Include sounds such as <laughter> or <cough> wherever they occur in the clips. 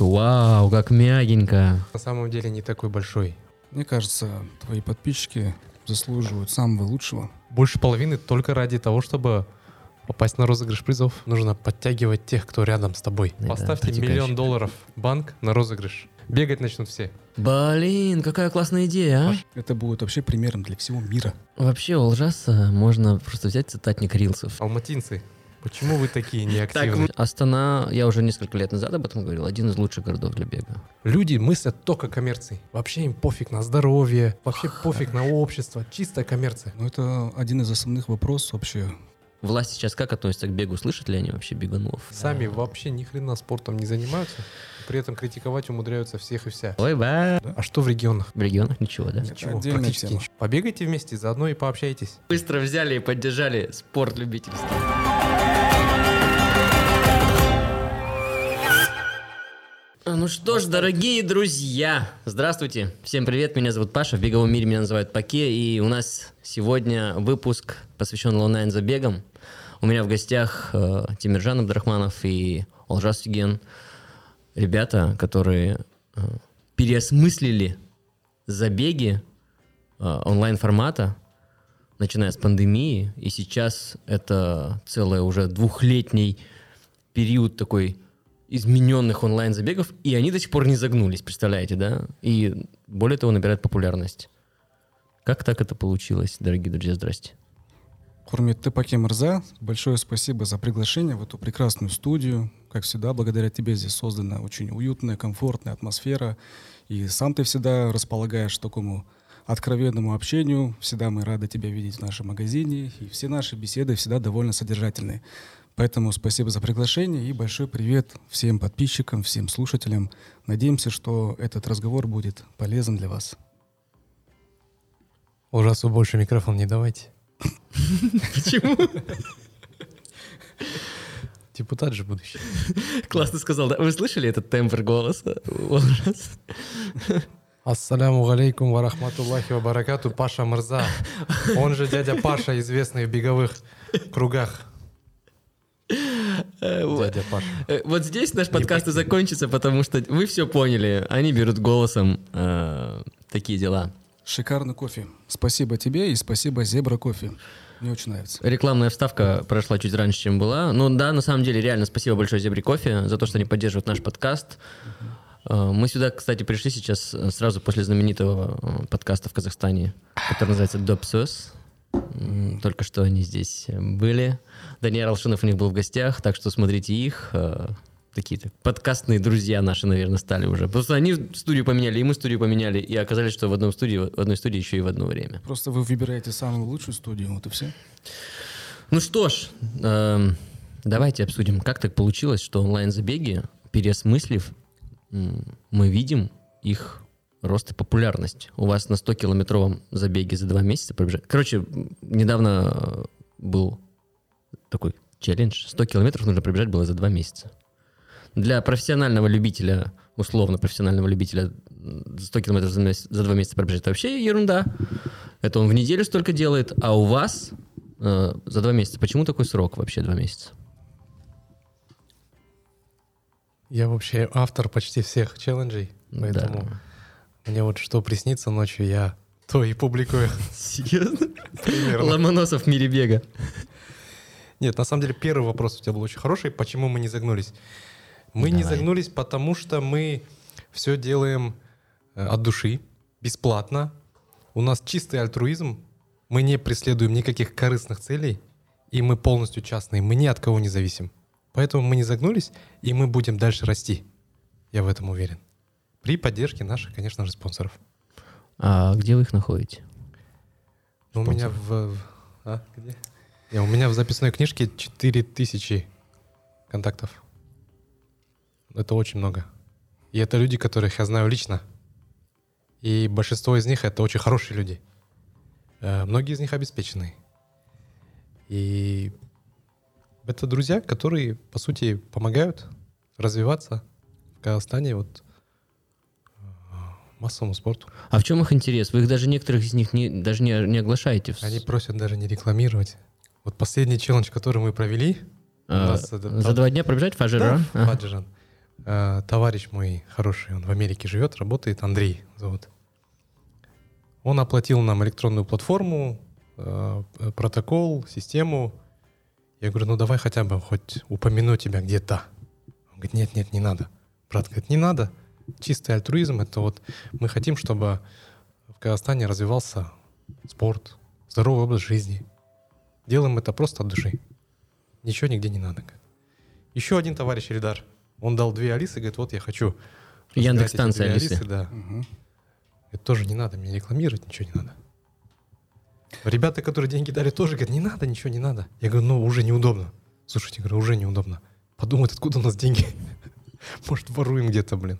Вау, как мягенько. На самом деле не такой большой. Мне кажется, твои подписчики заслуживают самого лучшего. Больше половины только ради того, чтобы попасть на розыгрыш призов. Нужно подтягивать тех, кто рядом с тобой. Это Поставьте протекающий. миллион долларов банк на розыгрыш. Бегать начнут все. Блин, какая классная идея, а? Это будет вообще примером для всего мира. Вообще, у Лжаса можно просто взять цитатник рилсов. Алматинцы, почему вы такие Так, неактивные? Астана, я уже несколько лет назад об этом говорил, один из лучших городов для бега. Люди мыслят только коммерцией. Вообще им пофиг на здоровье, вообще пофиг на общество. Чистая коммерция. Но это один из основных вопросов вообще. Власть сейчас как относится к бегу? Слышат ли они вообще бегунов? Сами вообще ни хрена спортом не занимаются, при этом критиковать умудряются всех и вся. Ой, ба. А что в регионах? В регионах ничего, да? Это отдельная практически тема. ничего. Побегайте вместе, заодно и пообщайтесь. Быстро взяли и поддержали спорт любительский. Ну что ж, дорогие друзья, здравствуйте. Всем привет, меня зовут Паша, в беговом мире меня называют Паке, и у нас сегодня выпуск посвящен онлайн забегам. У меня в гостях э, Тимиржан Абдрахманов и Олжас Фиген. Ребята, которые э, переосмыслили забеги э, онлайн-формата, начиная с пандемии, и сейчас это целый уже двухлетний период такой измененных онлайн-забегов, и они до сих пор не загнулись, представляете, да? И более того, набирают популярность. Как так это получилось, дорогие друзья, здрасте. Хурмет Паке Мырза, большое спасибо за приглашение в эту прекрасную студию. Как всегда, благодаря тебе здесь создана очень уютная, комфортная атмосфера. И сам ты всегда располагаешь такому откровенному общению. Всегда мы рады тебя видеть в нашем магазине. И все наши беседы всегда довольно содержательные. Поэтому спасибо за приглашение и большой привет всем подписчикам, всем слушателям. Надеемся, что этот разговор будет полезен для вас. Ужасу больше микрофон не давайте. Почему? Депутат же будущий. Классно сказал, да? Вы слышали этот тембр голоса? Ассаляму алейкум ва рахматуллахи ва баракату. Паша Мырза. Он же дядя Паша, известный в беговых кругах. Дядя Паша. Э, Вот здесь наш подкаст и закончится, потому что вы все поняли. Они берут голосом э, такие дела. Шикарный кофе. Спасибо тебе и спасибо Зебра кофе. Мне очень нравится. Рекламная вставка прошла чуть раньше, чем была. Ну да, на самом деле, реально спасибо большое Зебре Кофе за то, что они поддерживают наш подкаст. Э, Мы сюда, кстати, пришли сейчас э, сразу после знаменитого э, подкаста в Казахстане, который называется «Допсос». Только что они здесь были. Даниил Алшинов у них был в гостях, так что смотрите их. Э, Такие так, подкастные друзья наши, наверное, стали уже. Просто они студию поменяли, и мы студию поменяли, и оказались, что в, одном студии, в одной студии еще и в одно время. Просто вы выбираете самую лучшую студию, вот и все. Ну что ж, эм, давайте обсудим, как так получилось, что онлайн-забеги, переосмыслив, мы видим их рост и популярность. У вас на 100-километровом забеге за два месяца пробежать. Короче, недавно э, был такой челлендж. 100 километров нужно пробежать было за два месяца. Для профессионального любителя, условно профессионального любителя, м, 100 километров за, месяц- за два месяца пробежать это вообще ерунда. Это он в неделю столько делает, а у вас э, за два месяца. Почему такой срок вообще два месяца? Я вообще автор почти всех челленджей, поэтому Да. мне вот что приснится ночью, я то и публикую. <laughs> Серьезно? Ломоносов в мире бега. Нет, на самом деле первый вопрос у тебя был очень хороший. Почему мы не загнулись? Мы не Давай. загнулись, потому что мы все делаем э, от души, бесплатно. У нас чистый альтруизм. Мы не преследуем никаких корыстных целей. И мы полностью частные. Мы ни от кого не зависим. Поэтому мы не загнулись, и мы будем дальше расти. Я в этом уверен. При поддержке наших, конечно же, спонсоров. А где вы их находите? Ну, у меня в... а, где? Не, у меня в записной книжке 4000 контактов. Это очень много. И это люди, которых я знаю лично. И большинство из них это очень хорошие люди. Э, Многие из них обеспеченные. И это друзья, которые, по сути, помогают развиваться в Казахстане вот э, массовому спорту. А в чем их интерес? Вы их даже некоторых из них не, даже не, не оглашаете. Они просят даже не рекламировать. Вот последний челлендж, который мы провели, А, нас это за там- два дня пробежать Фажер Да, Ран? Ага. Э, товарищ мой хороший, он в Америке живет, работает, Андрей зовут. Он оплатил нам электронную платформу, э, протокол, систему. Я говорю, ну давай хотя бы хоть упомяну тебя где-то. Он говорит, нет, нет, не надо. Брат говорит, не надо. Чистый альтруизм — это вот мы хотим, чтобы в Казахстане развивался спорт, здоровый образ жизни. Делаем это просто от души. Ничего нигде не надо. Еще один товарищ Ридар. Он дал две Алисы, говорит, вот я хочу. Яндекс станция две Алисы. да. Мгм. Это тоже не надо, мне рекламировать ничего не надо. Ребята, которые деньги дали, тоже говорят, не надо, ничего не надо. Я говорю, ну уже неудобно. Слушайте, говорю, уже неудобно. Подумают, откуда у нас деньги. <laughs> Может, воруем где-то, блин.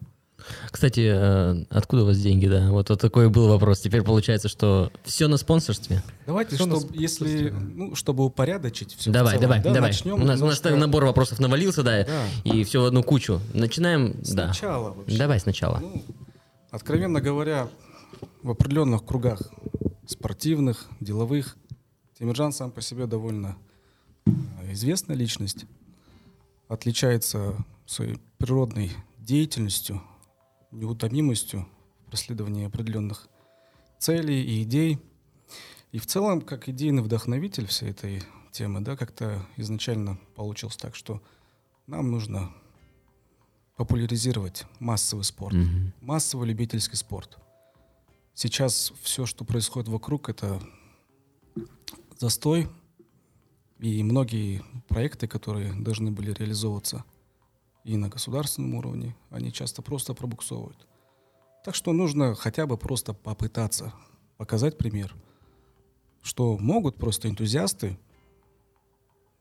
Кстати, э, откуда у вас деньги, да? Вот, вот такой был вопрос. Теперь получается, что все на спонсорстве. Давайте, Всё на чтоб- если, ну, чтобы упорядочить все. давай, давай, давай. Начнем у, нас, у нас набор вопросов навалился, да, Да. и все в одну кучу. Начинаем, да. Сначала вообще. Давай сначала. Ну, откровенно говоря, в определенных кругах спортивных, деловых, Тимиржан сам по себе довольно э, известная личность. Отличается своей природной деятельностью, неутомимостью в преследовании определенных целей и идей. И в целом, как идейный вдохновитель всей этой темы, да, как-то изначально получилось так, что нам нужно популяризировать массовый спорт, Мгм. массовый любительский спорт. Сейчас все, что происходит вокруг, это застой, и многие проекты, которые должны были реализовываться и на государственном уровне, они часто просто пробуксовывают. Так что нужно хотя бы просто попытаться показать пример, что могут просто энтузиасты,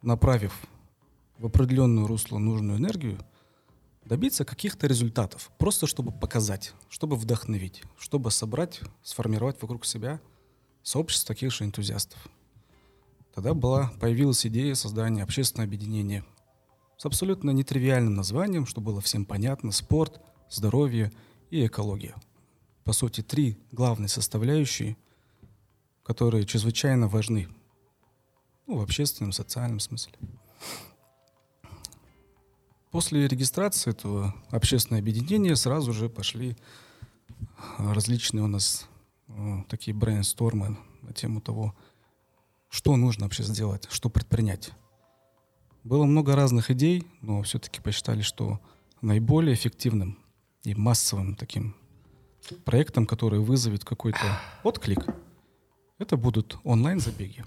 направив в определенное русло нужную энергию, добиться каких-то результатов, просто чтобы показать, чтобы вдохновить, чтобы собрать, сформировать вокруг себя сообщество таких же энтузиастов. Тогда была, появилась идея создания общественного объединения с абсолютно нетривиальным названием, что было всем понятно, спорт, здоровье и экология. По сути, три главные составляющие, которые чрезвычайно важны ну, в общественном, социальном смысле. После регистрации этого общественного объединения сразу же пошли а, различные у нас э, такие брейнстормы на тему того, что нужно вообще сделать, что предпринять. Было много разных идей, но все-таки посчитали, что наиболее эффективным и массовым таким проектом, который вызовет какой-то отклик, это будут онлайн-забеги.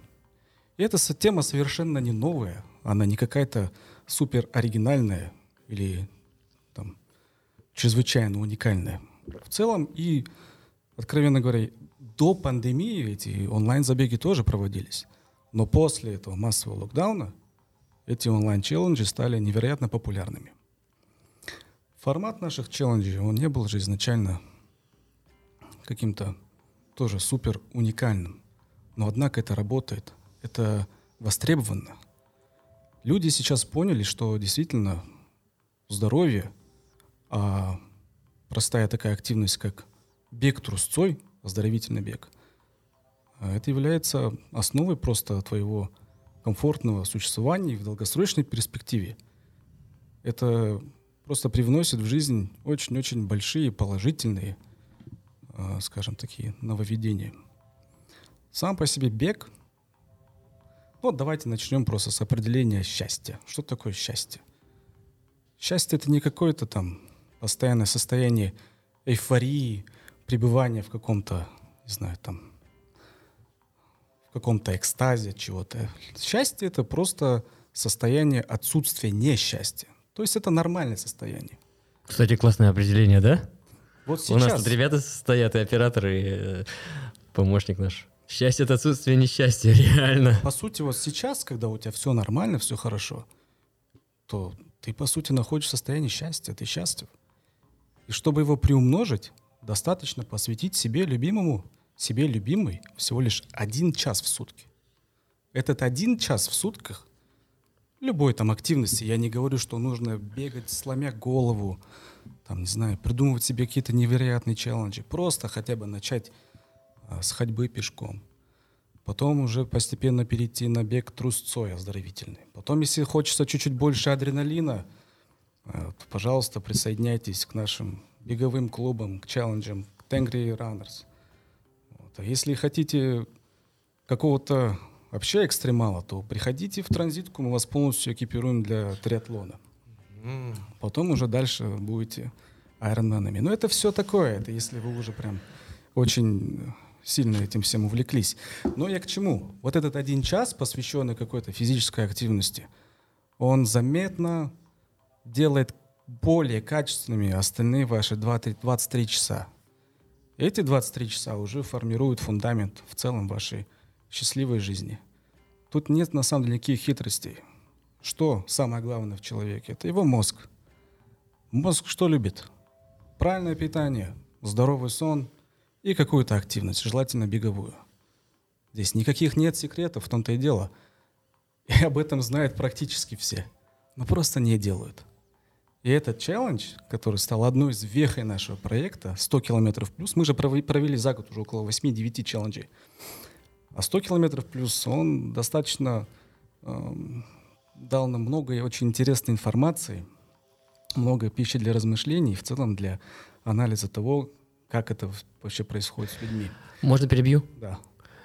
И эта тема совершенно не новая, она не какая-то супер оригинальная или там чрезвычайно уникальная. В целом и, откровенно говоря, до пандемии эти онлайн-забеги тоже проводились. Но после этого массового локдауна эти онлайн-челленджи стали невероятно популярными. Формат наших челленджей, он не был же изначально каким-то тоже супер уникальным. Но однако это работает, это востребовано. Люди сейчас поняли, что действительно здоровье, а простая такая активность, как бег трусцой, оздоровительный бег, а это является основой просто твоего комфортного существования и в долгосрочной перспективе. Это просто привносит в жизнь очень-очень большие положительные, а, скажем, такие нововведения. Сам по себе бег, вот давайте начнем просто с определения счастья. Что такое счастье? Счастье это не какое-то там постоянное состояние эйфории, пребывания в каком-то, не знаю, там, в каком-то экстазе от чего-то. Счастье это просто состояние отсутствия несчастья. То есть это нормальное состояние. Кстати, классное определение, да? Вот У нас сейчас тут ребята стоят, и операторы, и э, помощник наш. Счастье — это отсутствие несчастья, <laughs> реально. По сути, вот сейчас, когда у тебя все нормально, все хорошо, то ты, по сути, находишься в состоянии счастья, ты счастлив. И чтобы его приумножить, достаточно посвятить себе любимому, себе любимой всего лишь один час в сутки. Этот один час в сутках любой там активности, я не говорю, что нужно бегать, сломя голову, там, не знаю, придумывать себе какие-то невероятные челленджи. Просто хотя бы начать а, с ходьбы пешком. Потом уже постепенно перейти на бег трусцой оздоровительный. Потом, если хочется чуть-чуть больше адреналина, Вот, пожалуйста, присоединяйтесь к нашим беговым клубам, к челленджам, Тенгри Runners. Вот. А если хотите какого-то вообще экстремала, то приходите в транзитку, мы вас полностью экипируем для триатлона. Потом уже дальше будете айронменами. Но это все такое, это если вы уже прям очень сильно этим всем увлеклись. Но я к чему? Вот этот один час, посвященный какой-то физической активности, он заметно делает более качественными остальные ваши 20, 23 часа. Эти 23 часа уже формируют фундамент в целом вашей счастливой жизни. Тут нет на самом деле никаких хитростей. Что самое главное в человеке? Это его мозг. Мозг что любит? Правильное питание, здоровый сон и какую-то активность, желательно беговую. Здесь никаких нет секретов, в том-то и дело. И об этом знают практически все, но просто не делают. И этот челлендж, который стал одной из вехой нашего проекта, 100 километров плюс, мы же провели за год уже около 8-9 челленджей. А 100 километров плюс, он достаточно э, дал нам много и очень интересной информации, много пищи для размышлений и в целом для анализа того, как это вообще происходит с людьми. Можно перебью? Да.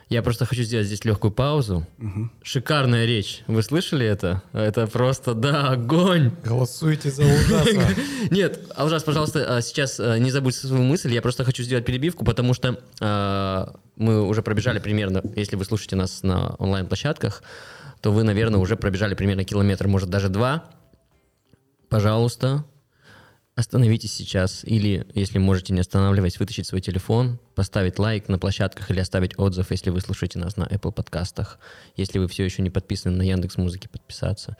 Я просто хочу сделать здесь легкую паузу. Угу. Шикарная речь. Вы слышали это? Это просто, да, огонь. Голосуйте за ужаса. <laughs> Нет, Алжас, пожалуйста, а, сейчас а, не забудь свою мысль. Я просто хочу сделать перебивку, потому что э, мы уже пробежали примерно, если вы слушаете нас на онлайн-площадках, то вы, наверное, уже пробежали примерно километр, может, даже два. Пожалуйста, Остановитесь сейчас или, если можете не останавливаясь, вытащить свой телефон, поставить лайк на площадках или оставить отзыв, если вы слушаете нас на Apple подкастах. Если вы все еще не подписаны на Яндекс Музыки, подписаться.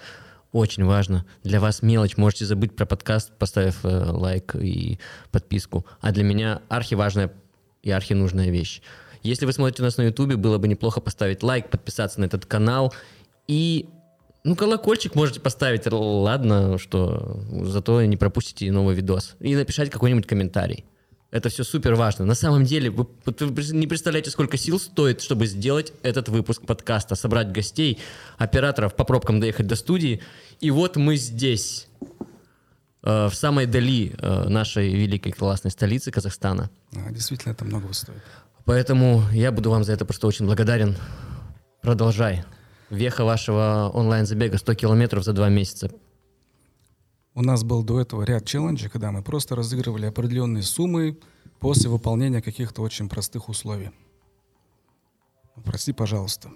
Очень важно. Для вас мелочь. Можете забыть про подкаст, поставив э, лайк и подписку. А для меня архиважная и архинужная вещь. Если вы смотрите нас на Ютубе, было бы неплохо поставить лайк, подписаться на этот канал и ну, колокольчик можете поставить, ладно, что зато не пропустите новый видос. И написать какой-нибудь комментарий. Это все супер важно. На самом деле, вы, вы не представляете, сколько сил стоит, чтобы сделать этот выпуск подкаста, собрать гостей, операторов, по пробкам доехать до студии. И вот мы здесь, э, в самой дали э, нашей великой классной столицы Казахстана. А, действительно, это много стоит. Поэтому я буду вам за это просто очень благодарен. Продолжай. Веха вашего онлайн-забега 100 километров за два месяца. У нас был до этого ряд челленджей, когда мы просто разыгрывали определенные суммы после выполнения каких-то очень простых условий. Прости, пожалуйста.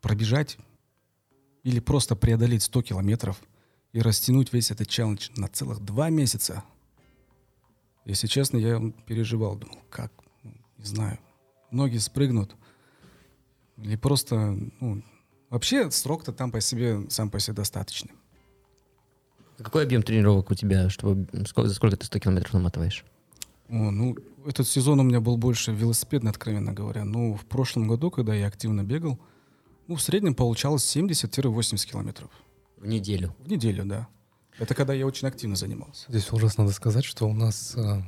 Пробежать или просто преодолеть 100 километров и растянуть весь этот челлендж на целых два месяца. Если честно, я переживал, думал, как, ну, не знаю. Многие спрыгнут, или просто, ну, вообще срок-то там по себе, сам по себе достаточный. Какой объем тренировок у тебя, чтобы сколько, за сколько ты 100 километров наматываешь? О, ну, этот сезон у меня был больше велосипедный, откровенно говоря. Ну, в прошлом году, когда я активно бегал, ну, в среднем получалось 70-80 километров. В неделю? В неделю, да. Это когда я очень активно занимался. Здесь ужасно надо сказать, что у нас э,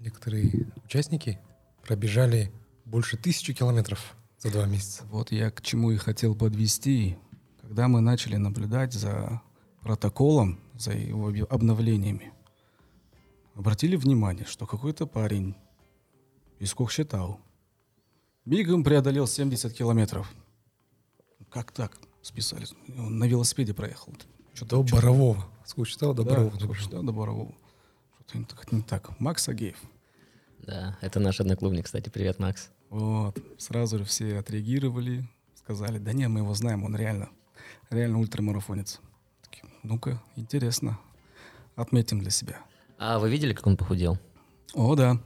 некоторые участники пробежали больше тысячи километров за два месяца. Вот я к чему и хотел подвести. Когда мы начали наблюдать за протоколом, за его обновлениями, обратили внимание, что какой-то парень из Кокшетау мигом преодолел 70 километров. Как так? Списали. Он на велосипеде проехал. Что-то, до Борового. С Кокшетау до да, Борового. С Кокшетау до Борового. Что-то не так. Макс Агеев. Да, это наш одноклубник, кстати. Привет, Макс. Вот. Сразу же все отреагировали, сказали, да не, мы его знаем, он реально, реально ультрамарафонец. Ну-ка, интересно. Отметим для себя. А вы видели, как он похудел? О, да.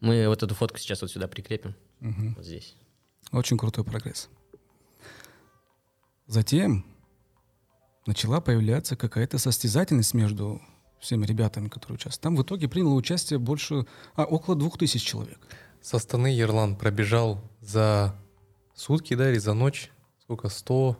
Мы вот эту фотку сейчас вот сюда прикрепим. Угу. Вот здесь. Очень крутой прогресс. Затем начала появляться какая-то состязательность между всеми ребятами, которые участвуют. Там в итоге приняло участие больше, а, около двух тысяч человек. Со Астаны Ерлан пробежал за сутки, да, или за ночь? Сколько? 100?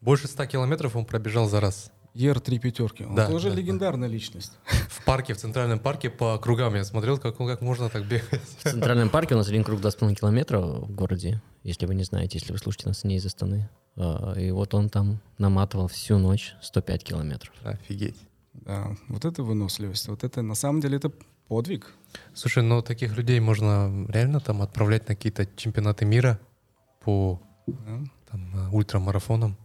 Больше 100 километров он пробежал за раз. Ер три пятерки. Он да, тоже да, легендарная да. личность. В парке, в Центральном парке по кругам я смотрел, как, как можно так бегать. В Центральном парке у нас один круг 2,5 километра в городе, если вы не знаете, если вы слушаете нас не из Астаны. Э, и вот он там наматывал всю ночь 105 километров. Офигеть. Да, вот это выносливость. Вот это на самом деле это подвиг. Слушай, ну таких людей можно реально там отправлять на какие-то чемпионаты мира по да. там, ультрамарафонам.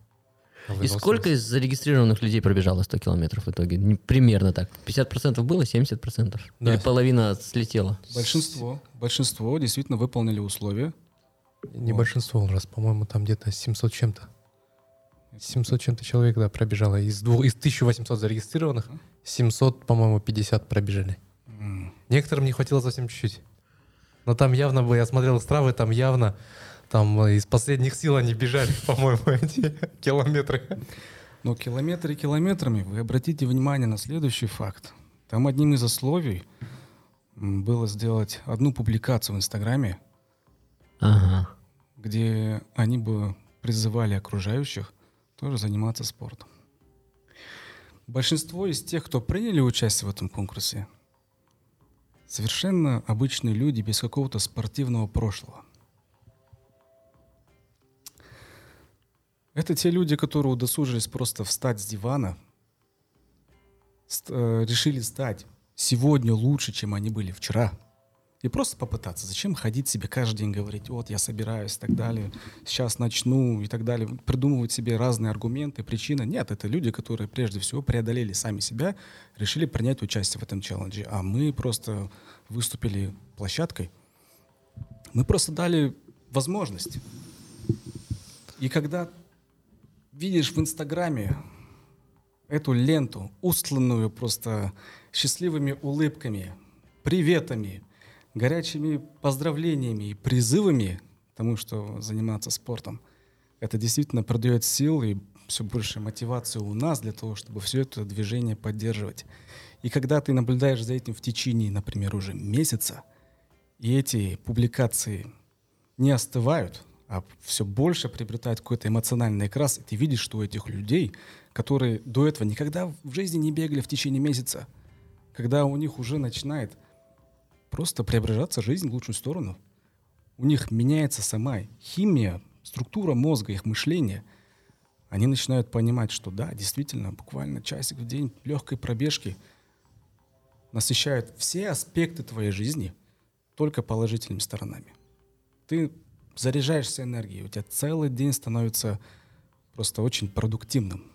на И сколько из зарегистрированных людей пробежало 100 километров в итоге? Примерно так. 50% было, 70%? Да. Или половина слетела? Большинство, большинство действительно выполнили условия. Не большинство, раз, по-моему, там где-то 700 чем-то. 700 чем-то человек, да, пробежало. Из, двух, из 1800 зарегистрированных, 700, по-моему, 50 пробежали. М. Некоторым не хватило совсем чуть-чуть. Но там явно бы, я смотрел стравы, там явно там из последних сил они бежали, <laughs> по-моему, эти километры. Но километры километрами вы обратите внимание на следующий факт. Там одним из условий было сделать одну публикацию в Инстаграме, Ага. где они бы призывали окружающих тоже заниматься спортом. Большинство из тех, кто приняли участие в этом конкурсе, совершенно обычные люди без какого-то спортивного прошлого. Это те люди, которые удосужились просто встать с дивана, ст- э, решили стать сегодня лучше, чем они были вчера. И просто попытаться. Зачем ходить себе каждый день говорить, вот я собираюсь и так далее, сейчас начну и так далее, придумывать себе разные аргументы, причины. Нет, это люди, которые прежде всего преодолели сами себя, решили принять участие в этом челлендже. А мы просто выступили площадкой. Мы просто дали возможность. И когда видишь в Инстаграме эту ленту, устланную просто счастливыми улыбками, приветами, горячими поздравлениями и призывами к тому, что заниматься спортом, это действительно продает сил и все больше мотивации у нас для того, чтобы все это движение поддерживать. И когда ты наблюдаешь за этим в течение, например, уже месяца, и эти публикации не остывают, а все больше приобретают какой-то эмоциональный окрас, и ты видишь, что у этих людей, которые до этого никогда в жизни не бегали в течение месяца, когда у них уже начинает просто преображаться жизнь в лучшую сторону, у них меняется сама химия, структура мозга, их мышление, они начинают понимать, что да, действительно, буквально часик в день легкой пробежки насыщают все аспекты твоей жизни только положительными сторонами. Ты заряжаешься энергией, у тебя целый день становится просто очень продуктивным.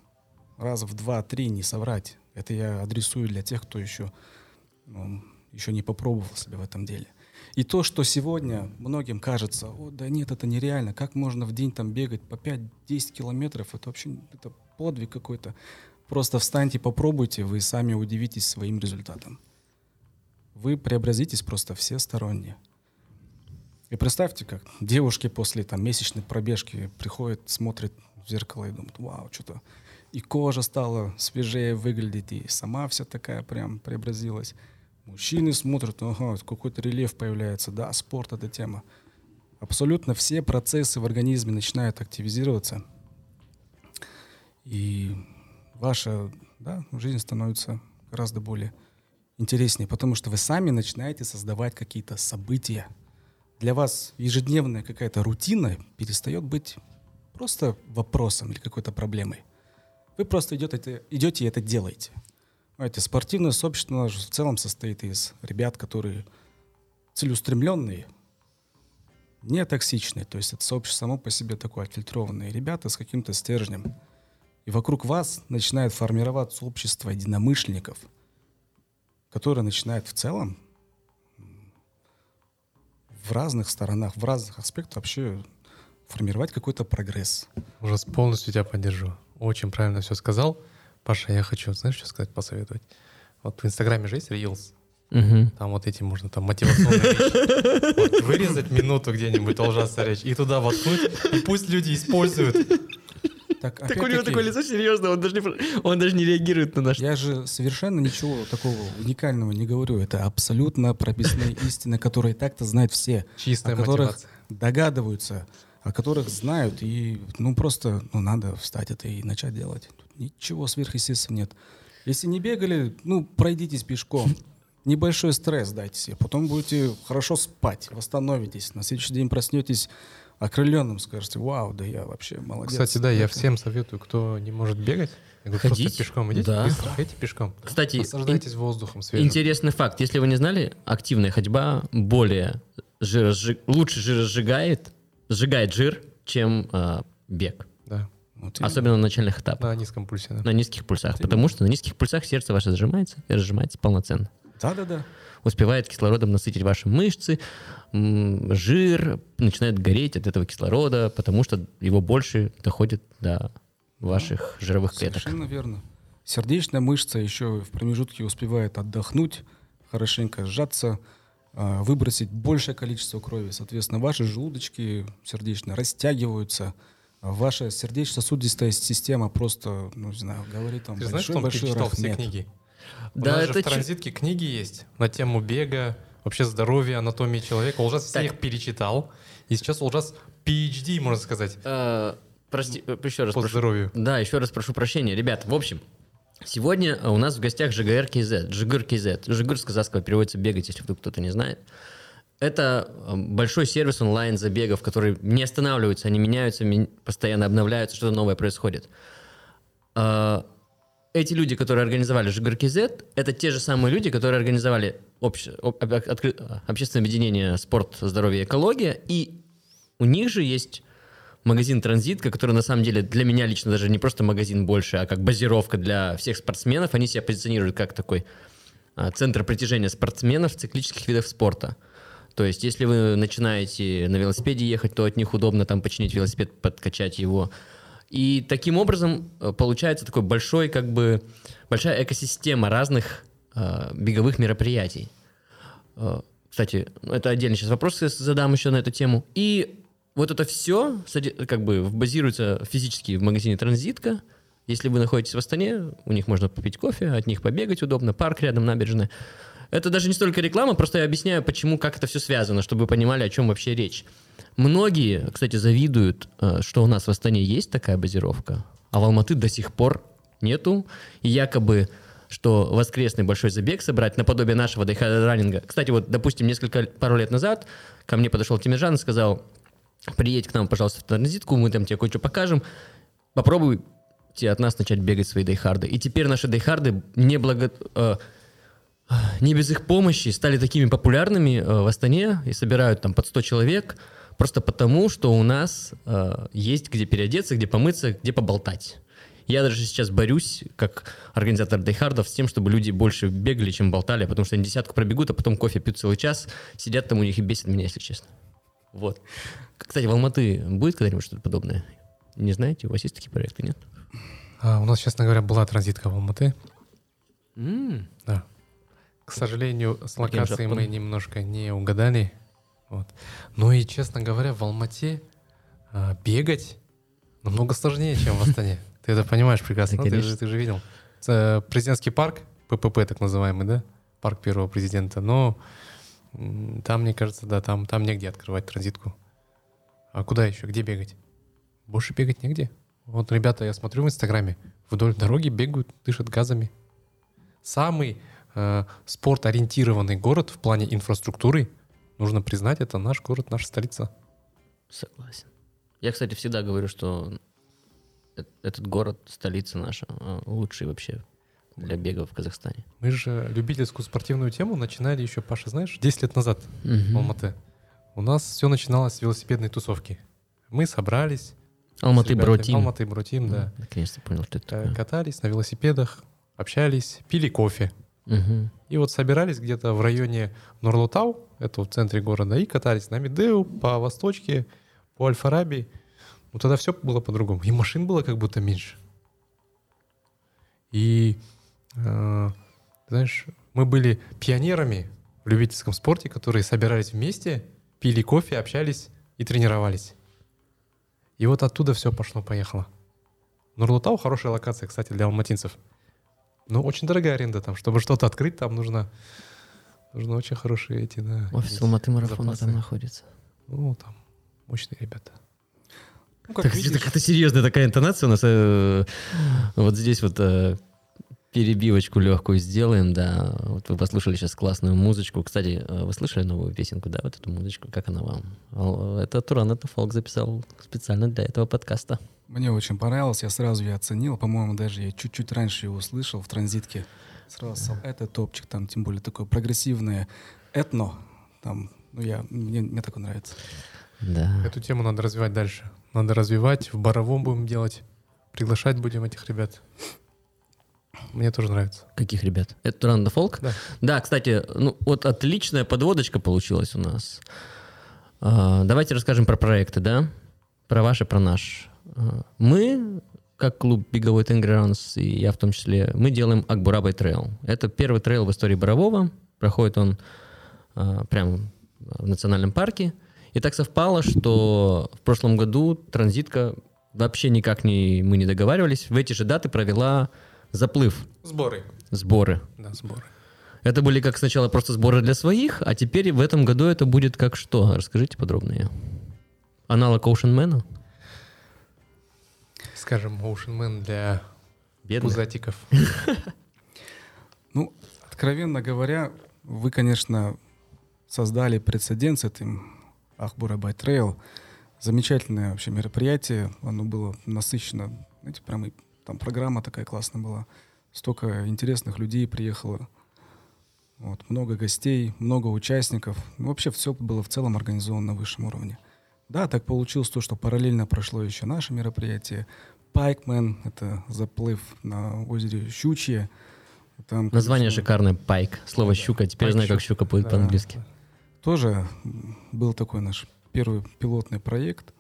Раз в два-три не соврать. Это я адресую для тех, кто еще, еще не попробовал себя в этом деле. И то, что сегодня многим кажется, о, да нет, это нереально, как можно в день там бегать по 5-10 километров, это вообще это подвиг какой-то. Просто встаньте, попробуйте, вы сами удивитесь своим результатом. Вы преобразитесь просто всесторонне. И представьте, как девушки после там, месячной пробежки приходят, смотрят в зеркало и думают, вау, что-то и кожа стала свежее выглядеть, и сама вся такая прям преобразилась. Мужчины смотрят, ага, какой-то рельеф появляется, да, спорт это тема. Абсолютно все процессы в организме начинают активизироваться, и ваша да, жизнь становится гораздо более интереснее, потому что вы сами начинаете создавать какие-то события. Для вас ежедневная какая-то рутина перестает быть просто вопросом или какой-то проблемой. Вы просто идете, идете и это делаете. Знаете, спортивное сообщество наше в целом состоит из ребят, которые целеустремленные, не токсичные. То есть это сообщество само по себе такое отфильтрованные ребята с каким-то стержнем. И вокруг вас начинает формироваться общество единомышленников, которое начинает в целом в разных сторонах, в разных аспектах вообще формировать какой-то прогресс. Ужас, полностью тебя поддержу. Очень правильно все сказал. Паша, я хочу, знаешь, что сказать, посоветовать? Вот в Инстаграме же есть Reels. Мгм. Там вот эти можно там мотивационные речи. Вот вырезать минуту где-нибудь ужасная речь и туда воткнуть, и пусть люди используют. Так, Так у него такое лицо серьезное, он даже не, он даже не реагирует на наш... Я же совершенно ничего такого уникального не говорю. Это абсолютно прописные истины, которые так-то знают все. Чистая о которых мотивация. догадываются, о которых знают, и ну просто ну, надо встать это и начать делать. Ничего сверхъестественного нет. Если не бегали, ну пройдитесь пешком. Небольшой стресс дайте себе, потом будете хорошо спать, восстановитесь, на следующий день проснетесь окрыленным, скажете, вау, да я вообще молодец. Кстати, да, я всем советую, кто не может бегать, я говорю, Ходить? просто пешком идите, Да. быстро ходите пешком. Кстати, Наслаждайтесь воздухом свежим. Интересный факт. Если вы не знали, активная ходьба более жиросжи- лучше жиросжигает, сжигает жир, чем а, бег. Да, Вот. Особенно на начальных этапах, на низком пульсе. да. на низких пульсах. Потому что на низких пульсах сердце ваше сжимается и разжимается полноценно. Да-да-да. Успевает кислородом насытить ваши мышцы, жир начинает гореть от этого кислорода, потому что его больше доходит до ваших жировых клеток. Совершенно верно. Сердечная мышца еще в промежутке успевает отдохнуть, хорошенько сжаться, а, выбросить большее количество крови. Соответственно, ваши желудочки сердечные растягиваются, ваша сердечно-сосудистая система просто, ну, не знаю, говорит вам Ты знаешь, что он большой-большой перечитал все книги? У Да, нас же это в чё- транзитке книги есть на тему бега, вообще здоровья, анатомии человека. Улжас все Так. их перечитал. И сейчас Улжас PhD, можно сказать, Э, Прости, э, еще раз по прошу. здоровью. Да, еще раз прошу прощения. Ребят, в общем, сегодня у нас в гостях ЖГР КЗ. ЖГР КЗ. ЖГР с казахского переводится «бегать», если вдруг кто-то не знает. Это э, большой сервис онлайн забегов, который не останавливается, они меняются, мен- постоянно обновляются, что-то новое происходит. Э, Эти люди, которые организовали ЖГР КЗ, это те же самые люди, которые организовали обще- об- об- откры- э, общественное объединение «Спорт, здоровье, экология», и у них же есть магазин «Транзитка», который на самом деле для меня лично даже не просто магазин больше, а как базировка для всех спортсменов. Они себя позиционируют как такой а, центр притяжения спортсменов циклических видов спорта. То есть, если вы начинаете на велосипеде ехать, то от них удобно там починить велосипед, подкачать его. И таким образом э, получается такой большой, как бы, большая экосистема разных э, беговых мероприятий. Э, Кстати, это отдельный сейчас вопрос задам еще на эту тему. И вот это все как бы базируется физически в магазине «Транзитка». Если вы находитесь в Астане, у них можно попить кофе, от них побегать удобно, парк рядом, набережная. Это даже не столько реклама, просто я объясняю, почему, как это все связано, чтобы вы понимали, о чем вообще речь. Многие, кстати, завидуют, э, что у нас в Астане есть такая базировка, а в Алматы до сих пор нету. И якобы, что воскресный большой забег собрать наподобие нашего раннинга. Кстати, вот, допустим, несколько, пару лет назад ко мне подошел Тимиржан и сказал, приедь к нам, пожалуйста, в транзитку, мы там тебе кое-что покажем. Попробуй те от нас начать бегать свои дейхарды. И теперь наши дейхарды не благо... э, не без их помощи стали такими популярными э, в Астане и собирают там под 100 человек просто потому, что у нас э, есть где переодеться, где помыться, где поболтать. Я даже сейчас борюсь, как организатор дейхардов, с тем, чтобы люди больше бегали, чем болтали, потому что они десятку пробегут, а потом кофе пьют целый час, сидят там у них и бесит меня, если честно. Вот. Кстати, в Алматы будет когда-нибудь что-то подобное? Не знаете, у вас есть такие проекты, нет? А, у нас, честно говоря, была транзитка в Алматы. М, Да. К сожалению, с локацией мы немножко не угадали. Вот. Ну и, честно говоря, в Алмате а, бегать намного сложнее, чем в Астане. <laughs> Ты это понимаешь прекрасно, ты, же, ты же видел. Это президентский парк, ППП так называемый, да? Парк первого президента. Но там, мне кажется, да, там, там негде открывать транзитку. А куда еще? Где бегать? Больше бегать негде. Вот ребята, я смотрю в Инстаграме, вдоль дороги бегают, дышат газами. Самый э, спорт-ориентированный город в плане инфраструктуры, нужно признать, это наш город, наша столица. Согласен. Я, кстати, всегда говорю, что э- этот город, столица наша, э, лучший вообще для бега в Казахстане. Мы же любительскую спортивную тему начинали еще, Паша, знаешь, 10 лет назад в Мгм. Алматы. У нас все начиналось с велосипедной тусовки. Мы собрались. Алматы ребятами- Бро Тим. Алматы Бро Тим, да. Наконец-то понял, что это Э, такое. Катались на велосипедах, общались, пили кофе. Мгм. И вот собирались где-то в районе Нурлутау, это в центре города, и катались на Медеу, по Восточке, по Альфараби. Ну тогда все было по-другому. И машин было как будто меньше. И, э, знаешь, мы были пионерами в любительском спорте, которые собирались вместе, пили кофе, общались и тренировались. И вот оттуда все пошло-поехало. Нурлутау хорошая локация, кстати, для алматинцев. Но очень дорогая аренда там. Чтобы что-то открыть, там нужно, нужно очень хорошие эти, да. Офис Алматы Марафона запасы. там находится. Ну, там мощные ребята. Ну, как Так, видишь, это как-то серьезная такая интонация у нас. э, Вот здесь вот э, перебивочку легкую сделаем, да. Вот вы послушали сейчас классную музычку. Кстати, э, вы слышали новую песенку, да, вот эту музычку? Как она вам? Это Туран, это Фолк записал специально для этого подкаста. Мне очень понравилось, я сразу ее оценил. По-моему, даже я чуть-чуть раньше его услышал в транзитке. Сразу сказал, это топчик, там тем более такое прогрессивное этно. Там, ну я, мне, мне такое нравится. Да. Эту тему надо развивать дальше. Надо развивать, в Боровом будем делать. Приглашать будем этих ребят. Мне тоже нравится. Каких ребят? Это это Фолк? Да. Да, кстати, ну вот отличная подводочка получилась у нас. А, Давайте расскажем про проекты, да? Про ваш и про наш. А, Мы, как клуб Беговой Тенгранс, и я в том числе, мы делаем Акбурабай трейл. Это первый трейл в истории Борового. Проходит он а, прямо в национальном парке. И так совпало, что в прошлом году транзитка вообще никак не, мы не договаривались. В эти же даты провела заплыв, Сборы. сборы. Да, сборы. Это были как сначала просто сборы для своих, а теперь в этом году это будет как что? Расскажите подробнее. Аналог Oceanman а? Скажем, Oceanman для Бедных? пузатиков. <laughs> Ну, откровенно говоря, вы, конечно, создали прецедент с этим Акбурабай Трейл. Замечательное вообще мероприятие. Оно было насыщено. Знаете, прям и там программа такая классная была. Столько интересных людей приехало. Вот, много гостей, много участников. Ну, вообще все было в целом организовано на высшем уровне. Да, так получилось то, что параллельно прошло еще наше мероприятие. Пайкмен — это заплыв на озере Щучье. Там, Название конечно, шикарное, пайк. Слово Да. щука. Теперь Пайк знаю, как щука. будет Да. по-английски. Тоже был такой наш первый пилотный проект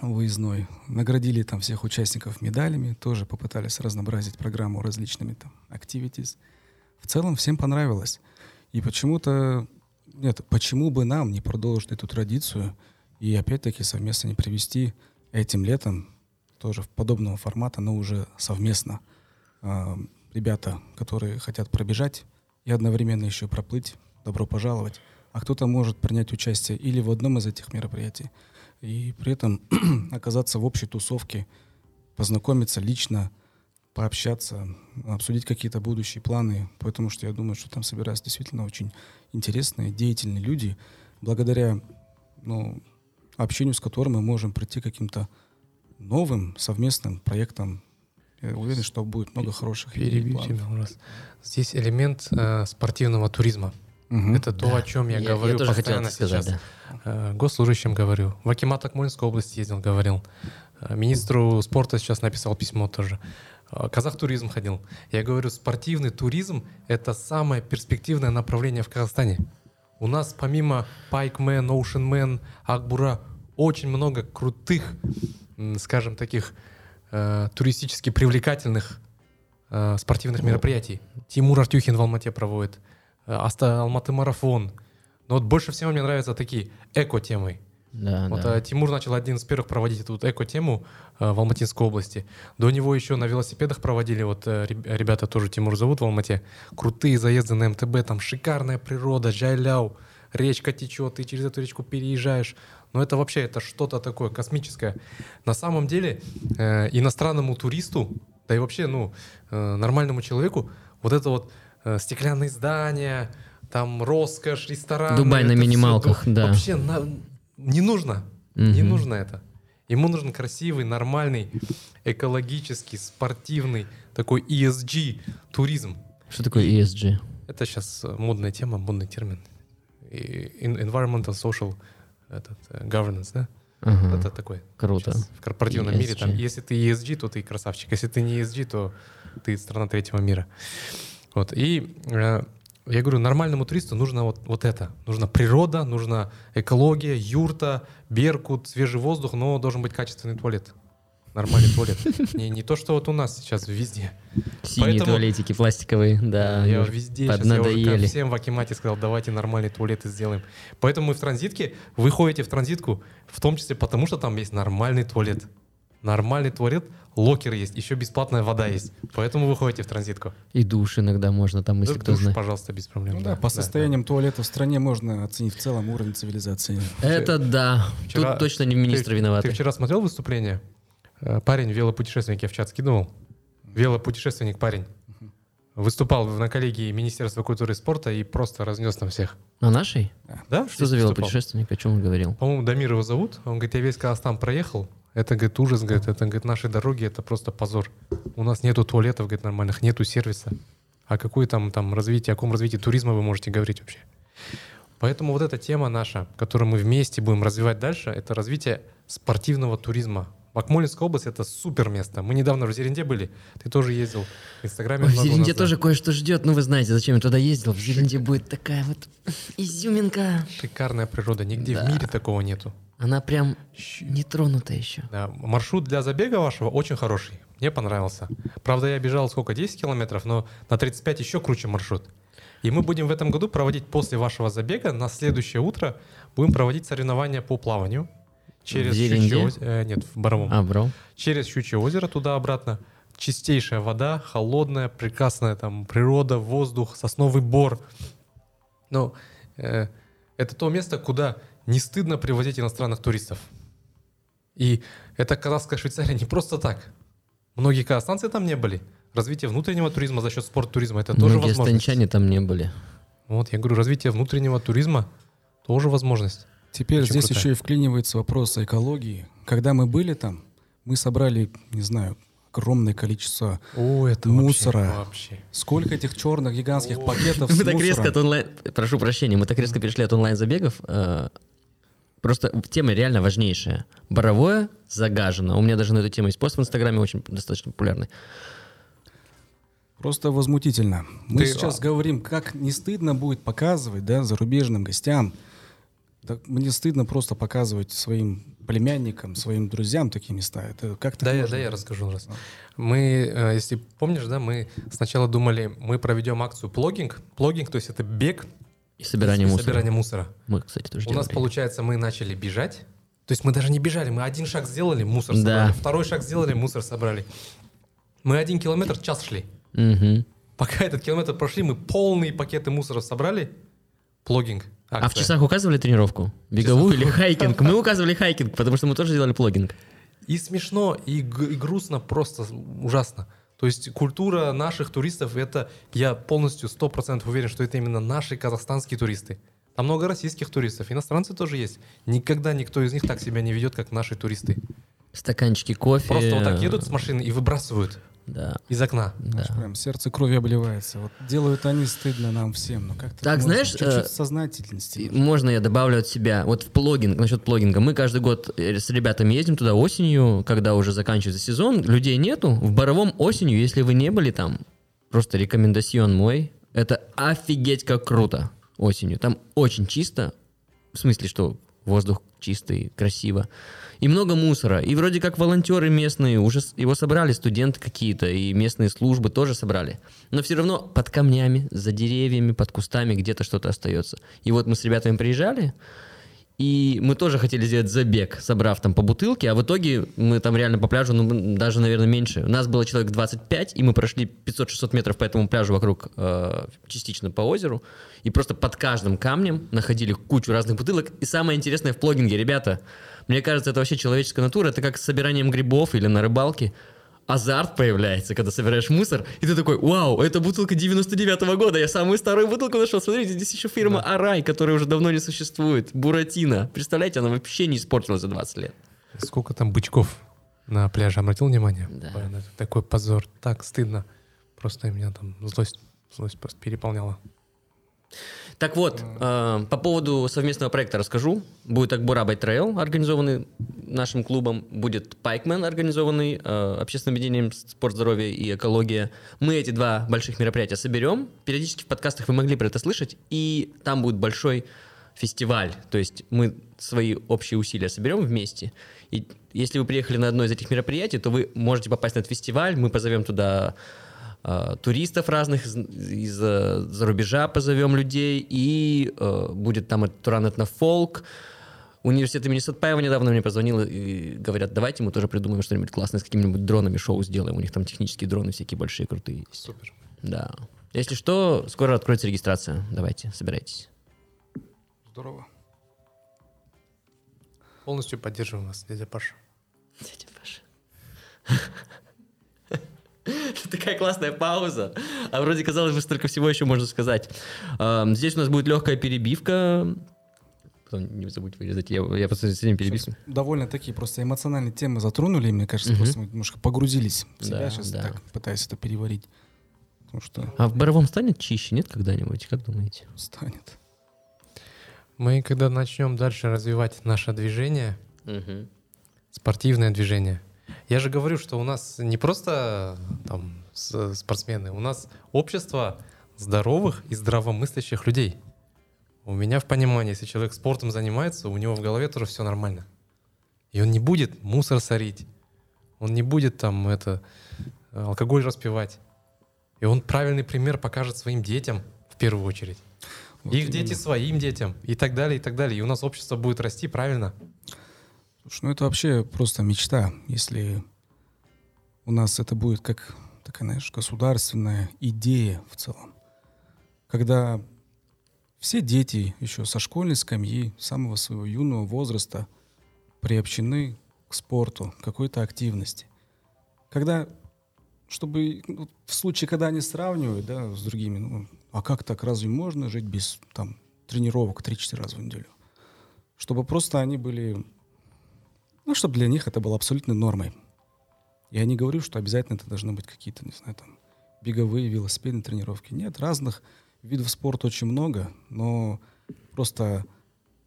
выездной. Наградили там всех участников медалями, тоже попытались разнообразить программу различными там activities. В целом всем понравилось. И почему-то, нет, почему бы нам не продолжить эту традицию и опять-таки совместно не привести этим летом тоже подобного формата, но уже совместно а, ребята, которые хотят пробежать и одновременно еще проплыть, добро пожаловать. А кто-то может принять участие или в одном из этих мероприятий, и при этом <clears throat> оказаться в общей тусовке, познакомиться лично, пообщаться, обсудить какие-то будущие планы, потому что я думаю, что там собираются действительно очень интересные, деятельные люди, благодаря ну, общению с которым мы можем прийти к каким-то новым совместным проектам. Я уверен, что будет много хороших Перебью тебя раз. Здесь элемент э, спортивного туризма. Мгм. Это то, о чем я, говорю тоже хотел постоянно это сказать, сейчас. да. Э, госслужащим говорю. В Акимат Акмолинской области ездил, говорил. Э, Министру спорта сейчас написал письмо тоже. Э, Казахтуризм ходил. Я говорю, спортивный туризм — это самое перспективное направление в Казахстане. У нас помимо Пайкмен, Оушенмен, Акбура очень много крутых, скажем, таких э, туристически привлекательных э, спортивных мероприятий. Тимур Артюхин в Алмате проводит, э, Аста Алматы марафон. Но вот больше всего мне нравятся такие эко-темы. Да, Вот да. э, Тимур начал один из первых проводить эту вот эко-тему э, в Алматинской области. До него еще на велосипедах проводили, вот э, реб- ребята тоже Тимур зовут в Алмате. Крутые заезды на МТБ, там шикарная природа, жайляу, речка течет, ты через эту речку переезжаешь. Но это вообще это что-то такое космическое. На самом деле э, иностранному туристу, да и вообще ну э, нормальному человеку вот это вот э, стеклянные здания, там роскошь, рестораны. Дубай на всё минималках, ду- да. Вообще на- не нужно. Не Мгм. нужно это. Ему нужен красивый, нормальный, экологический, спортивный, такой ESG туризм. Что такое ESG? Это сейчас модная тема, модный термин. Environmental Social этот, э, Governance, да? Ага, Это такой. Круто. в корпоративном мире там, ESG. если ты ESG, то ты красавчик. Если ты не ESG, то ты страна третьего мира. Вот. И э, я говорю, нормальному туристу нужно вот, вот это. Нужна природа, нужна экология, юрта, беркут, свежий воздух, но должен быть качественный туалет. Нормальный туалет. Не, не то, что вот у нас сейчас везде. Синие Поэтому- туалетики пластиковые, да. я везде сейчас, я уже всем в Акимате сказал, давайте нормальные туалеты сделаем. Поэтому мы в транзитке, вы ходите в транзитку, в том числе потому, что там есть нормальный туалет. Нормальный туалет, локер есть, еще бесплатная вода есть. Поэтому вы ходите в транзитку. И душ иногда можно там, если Ну, кто душ, знает. пожалуйста, без проблем. Ну да, по состояниям туалета в стране можно оценить в целом уровень цивилизации. Это да. Вчера- Тут точно не министр ты, виноват. Ты вчера смотрел выступление? Э, Парень, велопутешественник, я в чат скидывал. Велопутешественник парень. выступал на коллегии Министерства культуры и спорта и просто разнес там всех. На нашей? Да? Что за велопутешественник, о чем он говорил? По-моему, Дамир его зовут. Он говорит, я весь Казахстан проехал. Это, говорит, ужас, говорит, это, говорит, наши дороги, это просто позор. У нас нету туалетов, говорит, нормальных, нету сервиса. А какое там, там развитие, о каком развитии туризма вы можете говорить вообще? Поэтому вот эта тема наша, которую мы вместе будем развивать дальше, это развитие спортивного туризма. Акмолинская область — это супер место. Мы недавно в Зеренде были. Ты тоже ездил. В Инстаграме Ой, в Зеренде да. тоже кое-что ждет. Ну, вы знаете, зачем я туда ездил. В Зеренде будет такая вот изюминка. Шикарная природа. Нигде в Да. мире такого нету. Она прям не тронута еще. Да, маршрут для забега вашего очень хороший. Мне понравился. Правда, я бежал сколько, 10 километров, но на 35 еще круче маршрут. И мы будем в этом году проводить после вашего забега, на следующее утро будем проводить соревнования по плаванию. Через? Щучье оз- э, нет, в Боровом. А, бро. Через Щучье озеро туда-обратно. Чистейшая вода, холодная, прекрасная там природа, воздух, сосновый бор. Ну, э, это то место, куда не стыдно привозить иностранных туристов. И это казахская Швейцария не просто так. Многие казахстанцы там не были. Развитие внутреннего туризма за счет спорттуризма это тоже Многие возможность. станчане там не были. Вот, я говорю, развитие внутреннего туризма тоже возможность. Теперь Очень здесь крутая. еще и вклинивается вопрос экологии. Когда мы были там, мы собрали, не знаю, огромное количество О, это Мусора. Вообще, вообще. Сколько этих черных гигантских пакетов Мы с так резко от онлайн... Прошу прощения, мы так резко перешли от онлайн-забегов. э, Просто тема реально важнейшая. Боровое загажено. У меня даже на эту тему есть пост в Инстаграме, очень достаточно популярный. Просто возмутительно. Мы Ты- сейчас говорим, как не стыдно будет показывать да, зарубежным гостям. Да, мне стыдно просто показывать своим племянникам, своим друзьям такие места. Это как-то Да, я, да, я расскажу раз. Мы, э, если помнишь, да, мы сначала думали, мы проведем акцию плогинг. Плогинг, то есть это бег И собирание и мусора. собирание мусора. Мы, кстати, тоже У нас, делали. получается, мы начали бежать. То есть мы даже не бежали, мы один шаг сделали, мусор Да. собрали. Второй шаг сделали, мусор собрали. Мы один километр час шли. Мгм. Пока этот километр прошли, мы полные пакеты мусора собрали. Plogging. А в акция. часах указывали тренировку? Беговую или хайкинг? Мы указывали хайкинг, потому что мы тоже делали plogging. И смешно, и, и грустно, просто ужасно. То есть культура наших туристов, это я полностью 100% уверен, что это именно наши казахстанские туристы. Там много российских туристов, иностранцы тоже есть. Никогда никто из них так себя не ведет, как наши туристы. Стаканчики кофе. Просто вот так едут с машины и выбрасывают Да. из окна. Знаешь, прям сердце кровью обливается. Вот делают они стыдно нам всем. Но как-то Так, можно знаешь, чуть-чуть э, сознательности. И Можно я добавлю от себя? Вот в плогинг, насчет плогинга. Мы каждый год э, с ребятами ездим туда осенью, когда уже заканчивается сезон. Людей нету. В Боровом осенью, если вы не были там, просто рекомендацион мой. Это офигеть как круто осенью. Там очень чисто. В смысле, что воздух чистый, красиво. И много мусора. И вроде как волонтеры местные, уже его собрали студенты какие-то, и местные службы тоже собрали. Но все равно под камнями, за деревьями, под кустами где-то что-то остается. И вот мы с ребятами приезжали, и мы тоже хотели сделать забег, собрав там по бутылке, а в итоге мы там реально по пляжу, ну, даже, наверное, меньше. У нас было человек 25, и мы прошли 500-600 метров по этому пляжу вокруг, э, частично по озеру, и просто под каждым камнем находили кучу разных бутылок. И самое интересное в плогинге, ребята, мне кажется, это вообще человеческая натура, это как с собиранием грибов или на рыбалке. Азарт появляется, когда собираешь мусор, и ты такой, вау, это бутылка 99-го года, я самую старую бутылку нашел, смотрите, здесь еще фирма Арай, которая уже давно не существует, Буратино. Представляете, она вообще не испортилась за 20 лет. Сколько там бычков на пляже, обратил внимание? Да. Блин, такой позор, так стыдно. Просто меня там злость, злость просто переполняла. Так вот, э, по поводу совместного проекта расскажу. Будет Акбура Трейл, организованный нашим клубом. Будет Пайкмен, организованный э, общественным объединением «Спорт, здоровье и экология». Мы эти два больших мероприятия соберем. Периодически в подкастах вы могли про это слышать. И там будет большой фестиваль. То есть мы свои общие усилия соберем вместе. И если вы приехали на одно из этих мероприятий, то вы можете попасть на этот фестиваль. Мы позовем туда э, туристов разных из, из, э, за рубежа позовем людей, и э, будет там Туран этнофолк. Университет имени Сатпаева недавно мне позвонил и говорят, давайте мы тоже придумаем что-нибудь классное с какими-нибудь дронами шоу сделаем. У них там технические дроны всякие большие, крутые есть. Супер. Да. Если что, скоро откроется регистрация. Давайте, собирайтесь. Здорово. Полностью поддерживаем вас, дядя Паша. Дядя Паша. <laughs> Такая классная пауза. А вроде, казалось бы, столько всего еще можно сказать. Здесь у нас будет легкая перебивка. Потом не забудь вырезать. Я, я просто сегодня перебивку. Довольно такие просто эмоциональные темы затронули, мне кажется, Мгм. просто мы немножко погрузились в себя Да, сейчас, да. так пытаясь это переварить. Потому что А в Боровом станет чище, нет, когда-нибудь? Как думаете? станет. Мы, когда начнем дальше развивать наше движение, спортивное движение, я же говорю, что у нас не просто там с- спортсмены, у нас общество здоровых и здравомыслящих людей. У меня в понимании, если человек спортом занимается, у него в голове тоже все нормально. И он не будет мусор сорить, он не будет там это алкоголь распивать. И он правильный пример покажет своим детям в первую очередь. Вот Их именно. дети своим детям и так далее, и так далее. И у нас общество будет расти правильно. Слушай, ну это вообще просто мечта, если у нас это будет как такая, знаешь, государственная идея в целом. Когда все дети еще со школьной скамьи, самого своего юного возраста приобщены к спорту, к какой-то активности. Когда, чтобы ну, в случае, когда они сравнивают да, с другими, ну, а как так, разве можно жить без там, тренировок 3-4 раза в неделю? Чтобы просто они были ну, чтобы для них это было абсолютной нормой. Я не говорю, что обязательно это должны быть какие-то, не знаю, там, беговые, велосипедные тренировки. Нет, разных видов спорта очень много, но просто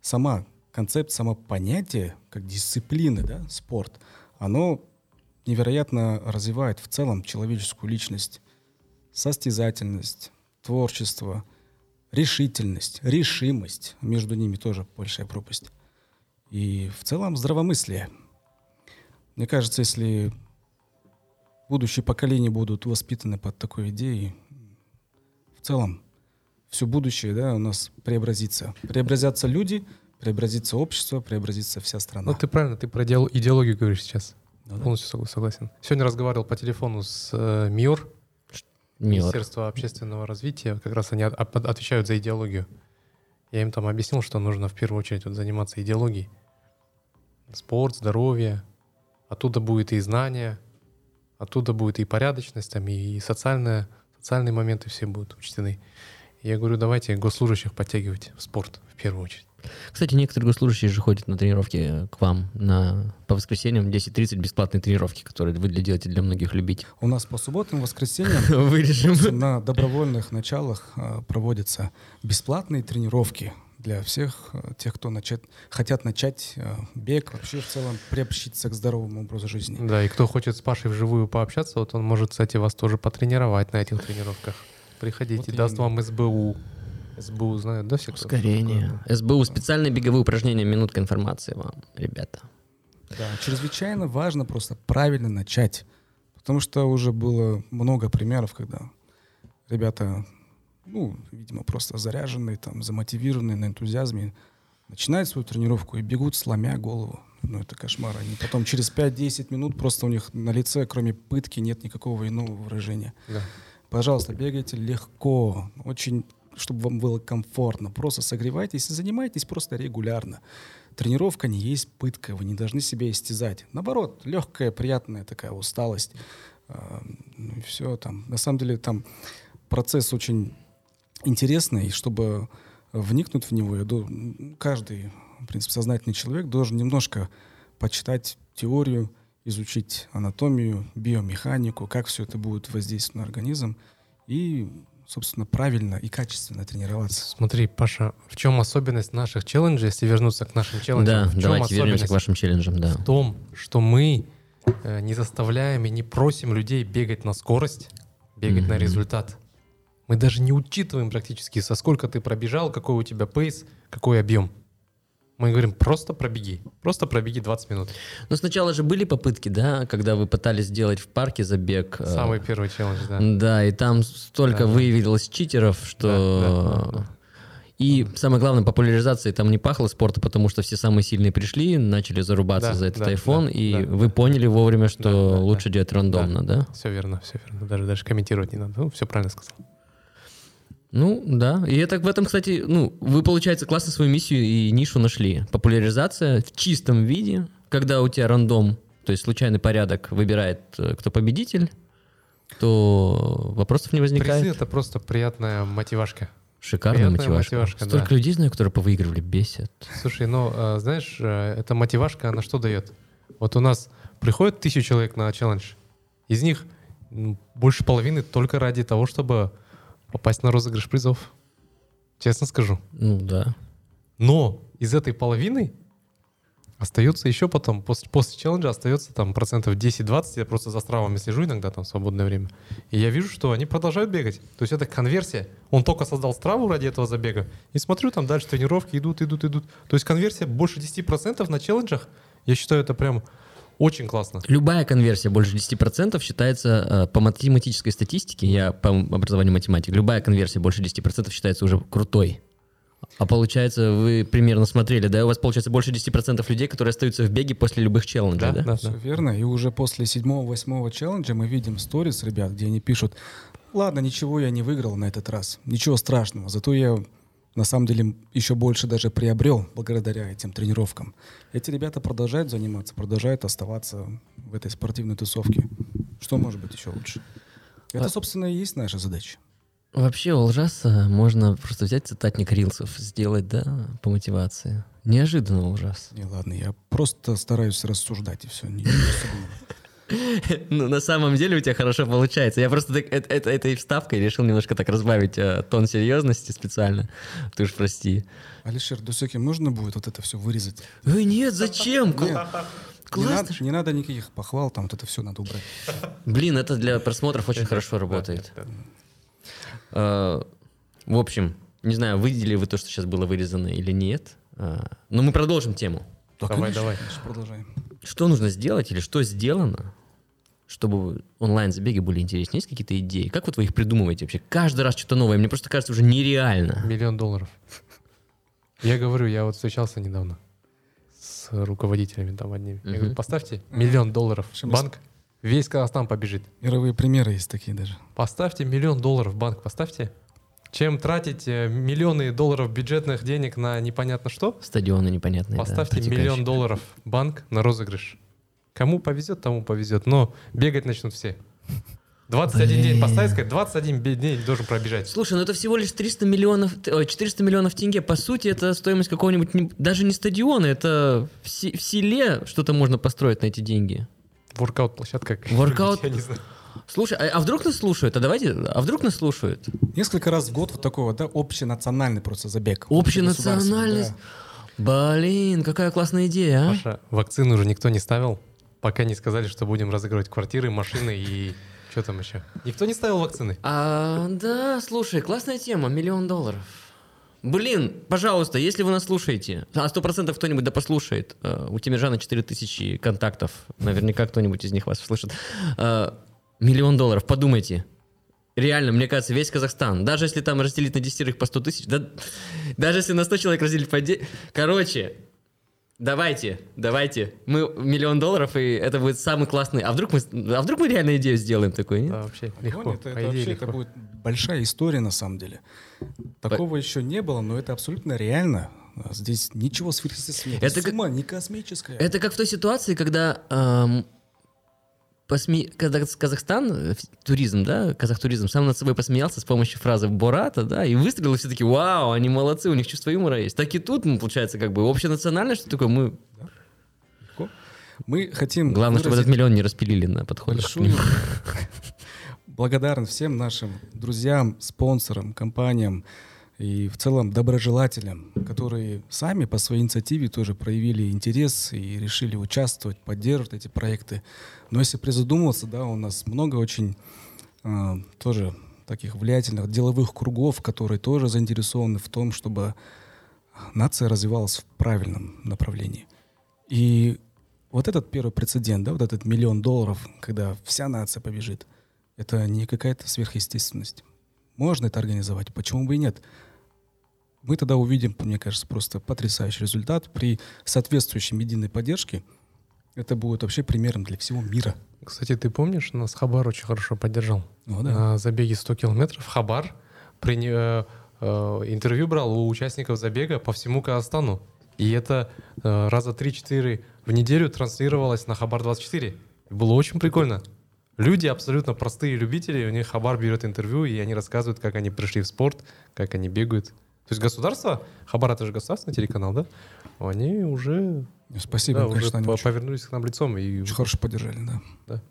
сама концепция, само понятие, как дисциплины, да, спорт, оно невероятно развивает в целом человеческую личность, состязательность, творчество, решительность, решимость. Между ними тоже большая пропасть и в целом здравомыслие. Мне кажется, если будущие поколения будут воспитаны под такой идеей, в целом все будущее да, у нас преобразится. Преобразятся люди, преобразится общество, преобразится вся страна. Ну, ты правильно, ты про идеол- идеологию говоришь сейчас. Да-да. Полностью согла- согласен. Сегодня разговаривал по телефону с э, МИОР. Министерство общественного развития. Как раз они от- от- отвечают за идеологию. Я им там объяснил, что нужно в первую очередь вот заниматься идеологией. Спорт, здоровье. Оттуда будет и знание, оттуда будет и порядочность, там, и социальная, социальные моменты все будут учтены. Я говорю, давайте госслужащих подтягивать в спорт в первую очередь. Кстати, некоторые госслужащие же ходят на тренировки к вам на, по воскресеньям 10.30 бесплатные тренировки, которые вы для- делаете для многих любителей. У нас по субботам, воскресеньям <laughs> Вырежем. на добровольных началах а, проводятся бесплатные тренировки для всех а, тех, кто начать, хотят начать а, бег, вообще в целом приобщиться к здоровому образу жизни. Да, и кто хочет с Пашей вживую пообщаться, вот он может, кстати, вас тоже потренировать на этих тренировках. Приходите, Вот даст именно. вам СБУ. СБУ знают, да, все? кто- Ускорение. СБУ. Специальные беговые упражнения. Минутка информации вам, ребята. Да, чрезвычайно важно просто правильно начать. Потому что уже было много примеров, когда ребята, ну, видимо, просто заряженные, там, замотивированные на энтузиазме, начинают свою тренировку и бегут, сломя голову. Ну, это кошмар. Они потом через 5-10 минут просто у них на лице, кроме пытки, нет никакого иного выражения. Да. Пожалуйста, бегайте легко, очень, чтобы вам было комфортно. Просто согревайтесь и занимайтесь просто регулярно. Тренировка не есть пытка, вы не должны себя истязать. Наоборот, легкая, приятная такая усталость. А, Ну и все там. На самом деле там процесс очень интересный, и чтобы вникнуть в него, я ду- каждый, в принципе, сознательный человек должен немножко почитать теорию, изучить анатомию, биомеханику, как все это будет воздействовать на организм и, собственно, правильно и качественно тренироваться. Смотри, Паша, в чем особенность наших челленджей, если вернуться к нашим челленджам? Да, в чем давайте вернемся к вашим челленджам, да. В том, что мы э, не заставляем и не просим людей бегать на скорость, бегать на Мгм. результат. Мы даже не учитываем практически, со сколько ты пробежал, какой у тебя пейс, какой объем. Мы говорим, просто пробеги. Просто пробеги 20 минут. Но сначала же были попытки, да, когда вы пытались сделать в парке забег. э, Самый первый челлендж, да. Да, и там столько Да, да. выявилось читеров, что... Да, да, да, да. И самое главное, популяризации там не пахло спорта, потому что все самые сильные пришли, начали зарубаться Да, за этот да, iPhone, да, и да, вы да. поняли вовремя, что Да, да, да. лучше делать рандомно, да? Все верно, все верно. Даже, даже комментировать не надо. Ну, все правильно сказал. Ну, да. И это в этом, кстати, ну, вы, получается, классно свою миссию и нишу нашли. Популяризация в чистом виде, когда у тебя рандом, то есть случайный порядок выбирает, э, кто победитель, то вопросов не возникает. Призы — это просто приятная мотивашка. Шикарная приятная мотивашка. мотивашка, Столько да. людей знаю, которые повыигрывали, бесит. Слушай, ну, э, знаешь, э, эта мотивашка, она что дает? Вот у нас приходит тысячу человек на челлендж, из них больше половины только ради того, чтобы попасть на розыгрыш призов. Честно скажу. Ну да. Но из этой половины остается еще потом, после, после челленджа остается там процентов 10-20, я просто за стравами слежу иногда там в свободное время, и я вижу, что они продолжают бегать. То есть это конверсия. Он только создал страву ради этого забега, и смотрю, там дальше тренировки идут, идут, идут. То есть конверсия больше 10% на челленджах, я считаю, это прям очень классно. Любая конверсия больше 10% считается э, по математической статистике, я по образованию математик, любая конверсия больше 10% считается уже крутой. А получается, вы примерно смотрели, да? У вас получается больше 10% людей, которые остаются в беге после любых челленджей, да? да, Все да. верно. И уже после седьмого-восьмого челленджа мы видим сторис ребят, где они пишут, ладно, ничего я не выиграл на этот раз, ничего страшного, зато я на самом деле еще больше даже приобрел благодаря этим тренировкам. Эти ребята продолжают заниматься, продолжают оставаться в этой спортивной тусовке. Что может быть еще лучше? Это, собственно, и есть наша задача. Вообще у Лжаса можно просто взять цитатник рилсов, сделать, да, по мотивации. Неожиданно ужас. Не, ладно, я просто стараюсь рассуждать, и все. Не, не. <laughs> Ну, на самом деле у тебя хорошо получается. Я просто так- это- это- этой вставкой решил немножко так разбавить э, тон серьезности специально. Ты уж прости. Алишер, Дусеки, можно будет вот это все вырезать? Ой, нет, зачем? Кл- Нет, не, Классно надо, не надо никаких похвал, там вот это все надо убрать. Блин, это для просмотров очень хорошо работает. Э, В общем, не знаю, видели вы то, что сейчас было вырезано или нет. Э, Но мы продолжим тему. Давай, давай. Продолжаем. Что нужно сделать или что сделано, чтобы онлайн-забеги были интереснее? Есть какие-то идеи? Как вот вы их придумываете вообще? Каждый раз что-то новое. Мне просто кажется уже нереально. Миллион долларов. Я говорю, я вот встречался недавно с руководителями там одними. Я говорю, поставьте миллион долларов банк, весь Казахстан побежит. Мировые примеры есть такие даже. Поставьте миллион долларов в банк, поставьте. Чем тратить э, миллионы долларов бюджетных денег на непонятно что, Стадионы непонятные. да, поставьте протекающие. миллион долларов банк на розыгрыш. Кому повезет, тому повезет. Но бегать начнут все. 21 день поставить, сказать, 21 бе- день должен пробежать. Слушай, ну это всего лишь 300 миллионов, ой, 400 миллионов тенге. По сути, это стоимость какого-нибудь, не- даже не стадиона, это в, се- в селе что-то можно построить на эти деньги. Воркаут-площадка. Воркаут- Я не знаю. Слушай, а, а вдруг нас слушают? А давайте, а вдруг нас слушают? Несколько раз в год вот такой вот, да, общенациональный просто забег. Общенациональный? Да. Блин, какая классная идея, а? Паша, вакцину уже никто не ставил, пока не сказали, что будем разыгрывать квартиры, машины и что там еще. Никто не ставил вакцины. А, да, слушай, классная тема, миллион долларов. Блин, пожалуйста, если вы нас слушаете, а сто процентов кто-нибудь да послушает, э, у Тимиржана 4000 контактов, наверняка кто-нибудь из них вас слышит, Э, миллион долларов, подумайте. Реально, мне кажется, весь Казахстан, даже если там разделить на десятерых по 100 тысяч, да, даже если на 100 человек разделить по 10, короче, давайте, давайте, мы миллион долларов, и это будет самый классный, а вдруг мы, а вдруг мы реально идею сделаем такую, нет? Да, вообще легко. Понял? Это, по это идее, вообще легко. это будет большая история на самом деле. Такого еще не было, но это абсолютно реально. Здесь ничего сверхъестественного. Это как- Сумма не космическая. Это как в той ситуации, когда, эм, посме- Казахстан, э, туризм, да, казахтуризм, сам над собой посмеялся с помощью фразы Бората, да, и выстрелил, все таки вау, они молодцы, у них чувство юмора есть. Так и тут, ну, получается, как бы общенациональное, что такое, мы... Мы хотим Главное, чтобы этот миллион не распилили на большую <laughs> ним. благодарен всем нашим друзьям, спонсорам, компаниям и в целом доброжелателям, которые сами по своей инициативе тоже проявили интерес и решили участвовать, поддерживать эти проекты. Но если призадумываться, да, у нас много очень а, тоже таких влиятельных деловых кругов, которые тоже заинтересованы в том, чтобы нация развивалась в правильном направлении. И вот этот первый прецедент, да, вот этот миллион долларов, когда вся нация побежит, это не какая-то сверхъестественность. Можно это организовать, почему бы и нет? Мы тогда увидим, мне кажется, просто потрясающий результат. При соответствующей медийной поддержке это будет вообще примером для всего мира. Кстати, ты помнишь, нас Хабар очень хорошо поддержал. Ну да. На забеге 100 километров Хабар при, э, э, интервью брал у участников забега по всему Казахстану. И это э, раза 3-4 в неделю транслировалось на Хабар 24. Было очень прикольно. Люди абсолютно простые любители, у них Хабар берет интервью, и они рассказывают, как они пришли в спорт, как они бегают. То есть государство, Хабар это же государственный телеканал, да? Они уже, Спасибо, да, им, конечно, уже они по- очень, повернулись к нам лицом. И очень хорошо поддержали, да.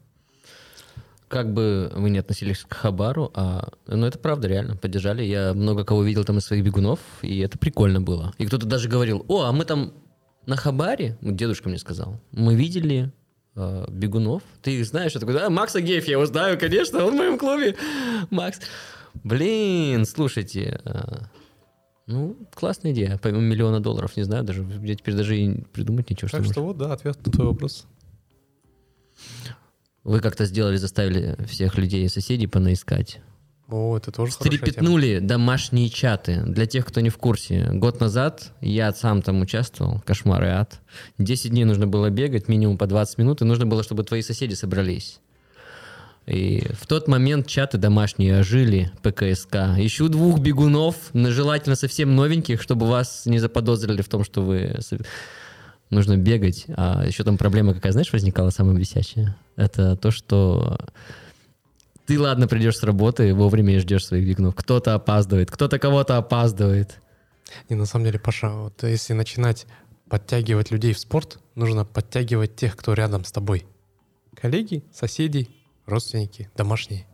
Как бы вы не относились к Хабару, а, ну это правда, реально, поддержали. Я много кого видел там из своих бегунов, и это прикольно было. И кто-то даже говорил, о, а мы там на Хабаре, ну, дедушка мне сказал, мы видели э, бегунов. Ты их знаешь? Я такой, да, Макс Агеев, я его знаю, конечно, он в моем клубе. Макс. Блин, слушайте, э, ну, классная идея. Помимо миллиона долларов, не знаю, даже я теперь даже и придумать ничего, что Так может. что вот, да, ответ на твой вопрос. Вы как-то сделали, заставили всех людей и соседей понаискать. О, это тоже. Стрепетнули домашние чаты. Для тех, кто не в курсе, год назад я сам там участвовал, кошмар и ад. 10 дней нужно было бегать, минимум по 20 минут, и нужно было, чтобы твои соседи собрались. И в тот момент чаты домашние ожили, ПКСК. Ищу двух бегунов, но желательно совсем новеньких, чтобы вас не заподозрили в том, что вы... Нужно бегать. А еще там проблема какая, знаешь, возникала самая бесящая? Это то, что ты, ладно, придешь с работы вовремя и ждешь своих бегунов. Кто-то опаздывает, кто-то кого-то опаздывает. Не, на самом деле, Паша, вот если начинать подтягивать людей в спорт, нужно подтягивать тех, кто рядом с тобой. Коллеги, соседи, родственники, домашние.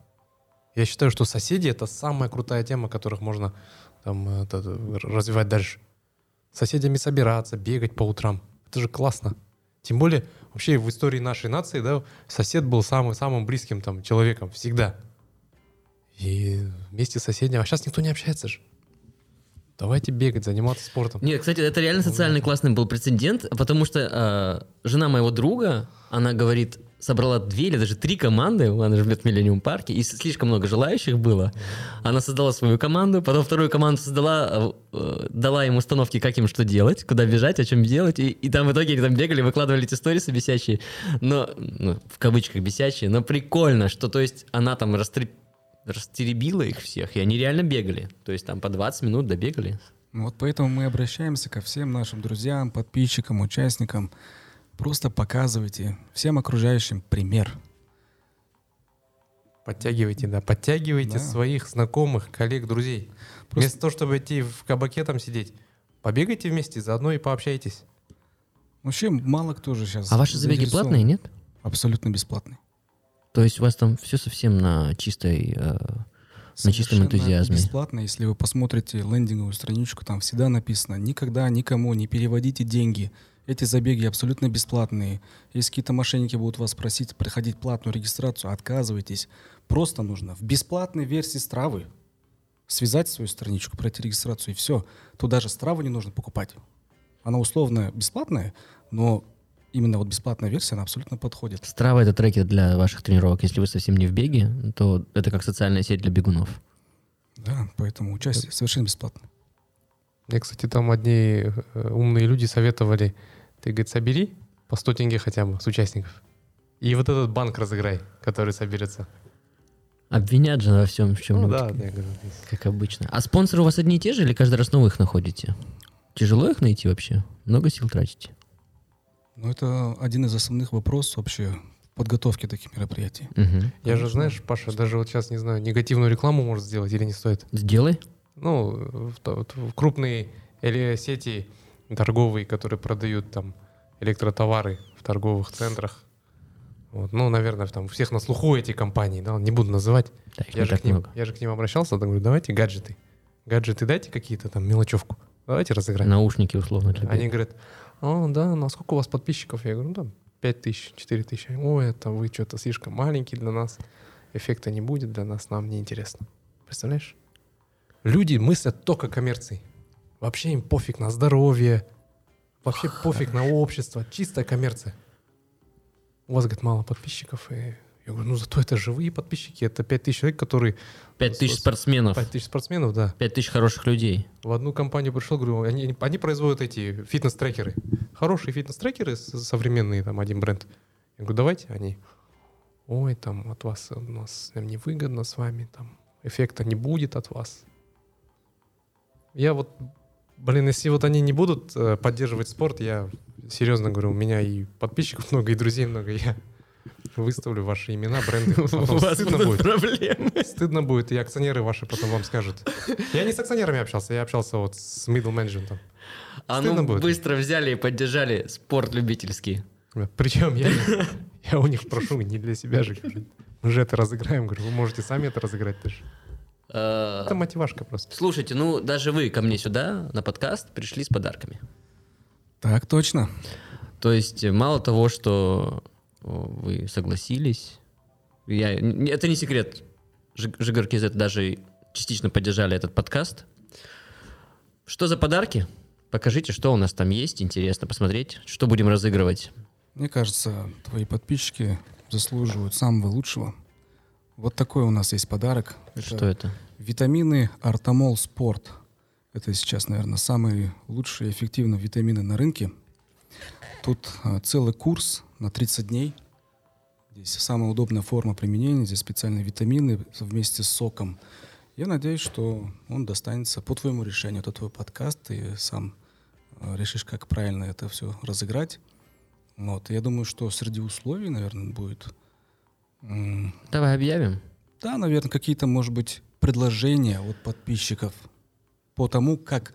Я считаю, что соседи — это самая крутая тема, которых можно там, это, развивать дальше. С соседями собираться, бегать по утрам. Это же классно. Тем более, вообще в истории нашей нации, да, сосед был самым, самым близким там человеком всегда. И вместе с соседями. А сейчас никто не общается же. Давайте бегать, заниматься спортом. Нет, кстати, это реально социальный классный был прецедент, потому что э, жена моего друга, она говорит, собрала две или даже три команды, она живет в Миллениум парке, и слишком много желающих было. Она создала свою команду, потом вторую команду создала, э, дала им установки, как им что делать, куда бежать, о чем делать, и, и там в итоге они там бегали, выкладывали эти сторисы бесячие, но, ну, в кавычках бесячие, но прикольно, что, то есть, она там растреп- растеребила их всех, и они реально бегали. То есть там по 20 минут добегали. Вот поэтому мы обращаемся ко всем нашим друзьям, подписчикам, участникам. Просто показывайте всем окружающим пример. Подтягивайте, да, подтягивайте Да. своих знакомых, коллег, друзей. Просто- Вместо того, чтобы идти в кабаке там сидеть, побегайте вместе, заодно и пообщайтесь. Вообще мало кто же сейчас. А ваши забеги платные, нет? Абсолютно бесплатные. То есть у вас там все совсем на чистой... э, На чистом энтузиазме. Бесплатно, если вы посмотрите лендинговую страничку, там всегда написано, никогда никому не переводите деньги. Эти забеги абсолютно бесплатные. Если какие-то мошенники будут вас просить проходить платную регистрацию, отказывайтесь. Просто нужно в бесплатной версии Стравы связать свою страничку, пройти регистрацию, и все. Тут даже Страву не нужно покупать. Она условно бесплатная, но именно вот бесплатная версия, она абсолютно подходит. Страва — это трекер для ваших тренировок. Если вы совсем не в беге, то это как социальная сеть для бегунов. Да, поэтому участие совершенно бесплатно. Мне, кстати, там одни э, умные люди советовали, ты, говорит, собери по 100 тенге хотя бы с участников. И вот этот банк разыграй, который соберется. Обвинят же во всем, в чем Ну да, я говорю, как обычно. А спонсоры у вас одни и те же или каждый раз новых находите? Тяжело их найти вообще? Много сил тратите? Ну, это один из основных вопросов вообще в подготовке таких мероприятий. Мгм. Я же, знаешь, Паша, даже вот сейчас, не знаю, негативную рекламу может сделать или не стоит. Сделай. Ну, в, вот в крупные или сети торговые, которые продают там электротовары в торговых центрах. Вот. Ну, наверное, там у всех на слуху эти компании, да, не буду называть. Да, Я же, так к ним, много. я же к ним обращался, там говорю, давайте гаджеты. Гаджеты дайте какие-то там, мелочевку. Давайте разыграем. Наушники условно для Они говорят, а, да, ну а сколько у вас подписчиков? Я говорю, ну там 5 тысяч, 4 тысячи. Ой, это вы что-то слишком маленький для нас. Эффекта не будет для нас, нам не интересно. Представляешь? Люди мыслят только коммерцией. Вообще им пофиг на здоровье, вообще пофиг на общество, чистая коммерция. У вас, говорит, мало подписчиков. И я говорю, ну зато это живые подписчики, это 5 тысяч человек, которые... Пять тысяч с- спортсменов. 5 тысяч спортсменов, да. Пять тысяч хороших людей. В одну компанию пришел, говорю, они, они производят эти фитнес-трекеры. Хорошие фитнес-трекеры современные, там один бренд. Я говорю, давайте они. Ой, там от вас у нас нам невыгодно с вами, там эффекта не будет от вас. Я вот, блин, если вот они не будут э, поддерживать спорт, я серьезно говорю, у меня и подписчиков много, и друзей много, я выставлю ваши имена, бренды. <laughs> У вас стыдно будут будет. проблемы. Стыдно будет, и акционеры ваши потом вам скажут. Я не с акционерами общался, я общался вот с middle менеджментом. А Стыдно ну будет. быстро взяли и поддержали спорт любительский. Причем я, я у них прошу не для себя же. Мы же это разыграем. Говорю, вы можете сами это разыграть тоже. Э, Это мотивашка просто. Слушайте, ну даже вы ко мне сюда на подкаст пришли с подарками. Так точно. То есть э, мало того, что о, вы согласились, я, это не секрет, Жиг- Жигар KZ даже частично поддержали этот подкаст. Что за подарки? Покажите, что у нас там есть, интересно посмотреть, что будем разыгрывать. Мне кажется, твои подписчики заслуживают самого лучшего. Вот такой у нас есть подарок. Это Что это? Витамины Артамол Спорт. Это сейчас, наверное, самые лучшие и эффективные витамины на рынке. Тут а, целый курс на 30 дней. Здесь самая удобная форма применения. Здесь специальные витамины вместе с соком. Я надеюсь, что он достанется по твоему решению. Это твой подкаст. Ты сам а, решишь, как правильно это все разыграть. Вот. Я думаю, что среди условий, наверное, будет Давай объявим. да, наверное, какие-то, может быть, предложения от подписчиков по тому, как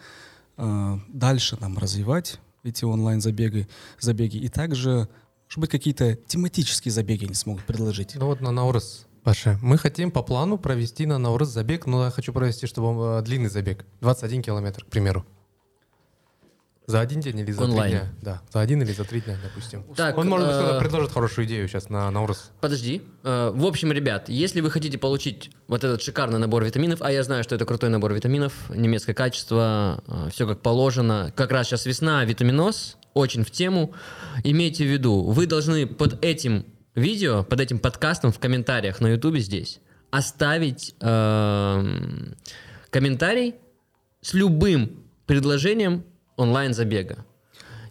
э, дальше нам развивать эти онлайн-забеги, забеги. И также, может быть, какие-то тематические забеги они смогут предложить. Ну вот на Наурыз, Паша, мы хотим по плану провести на Наурыз забег, но я хочу провести, чтобы он, э, длинный забег, 21 километр, к примеру. За один день или за Онлайн. три дня? Да, за один или за три дня, допустим. Так, Он, может быть, э, предложит хорошую идею сейчас на Наурыз. Подожди. Э, В общем, ребят, если вы хотите получить вот этот шикарный набор витаминов, а я знаю, что это крутой набор витаминов, немецкое качество, все как положено. Как раз сейчас весна, витаминоз, очень в тему. Имейте в виду, вы должны под этим видео, под этим подкастом в комментариях на ютубе здесь оставить эм, комментарий с любым предложением онлайн-забега.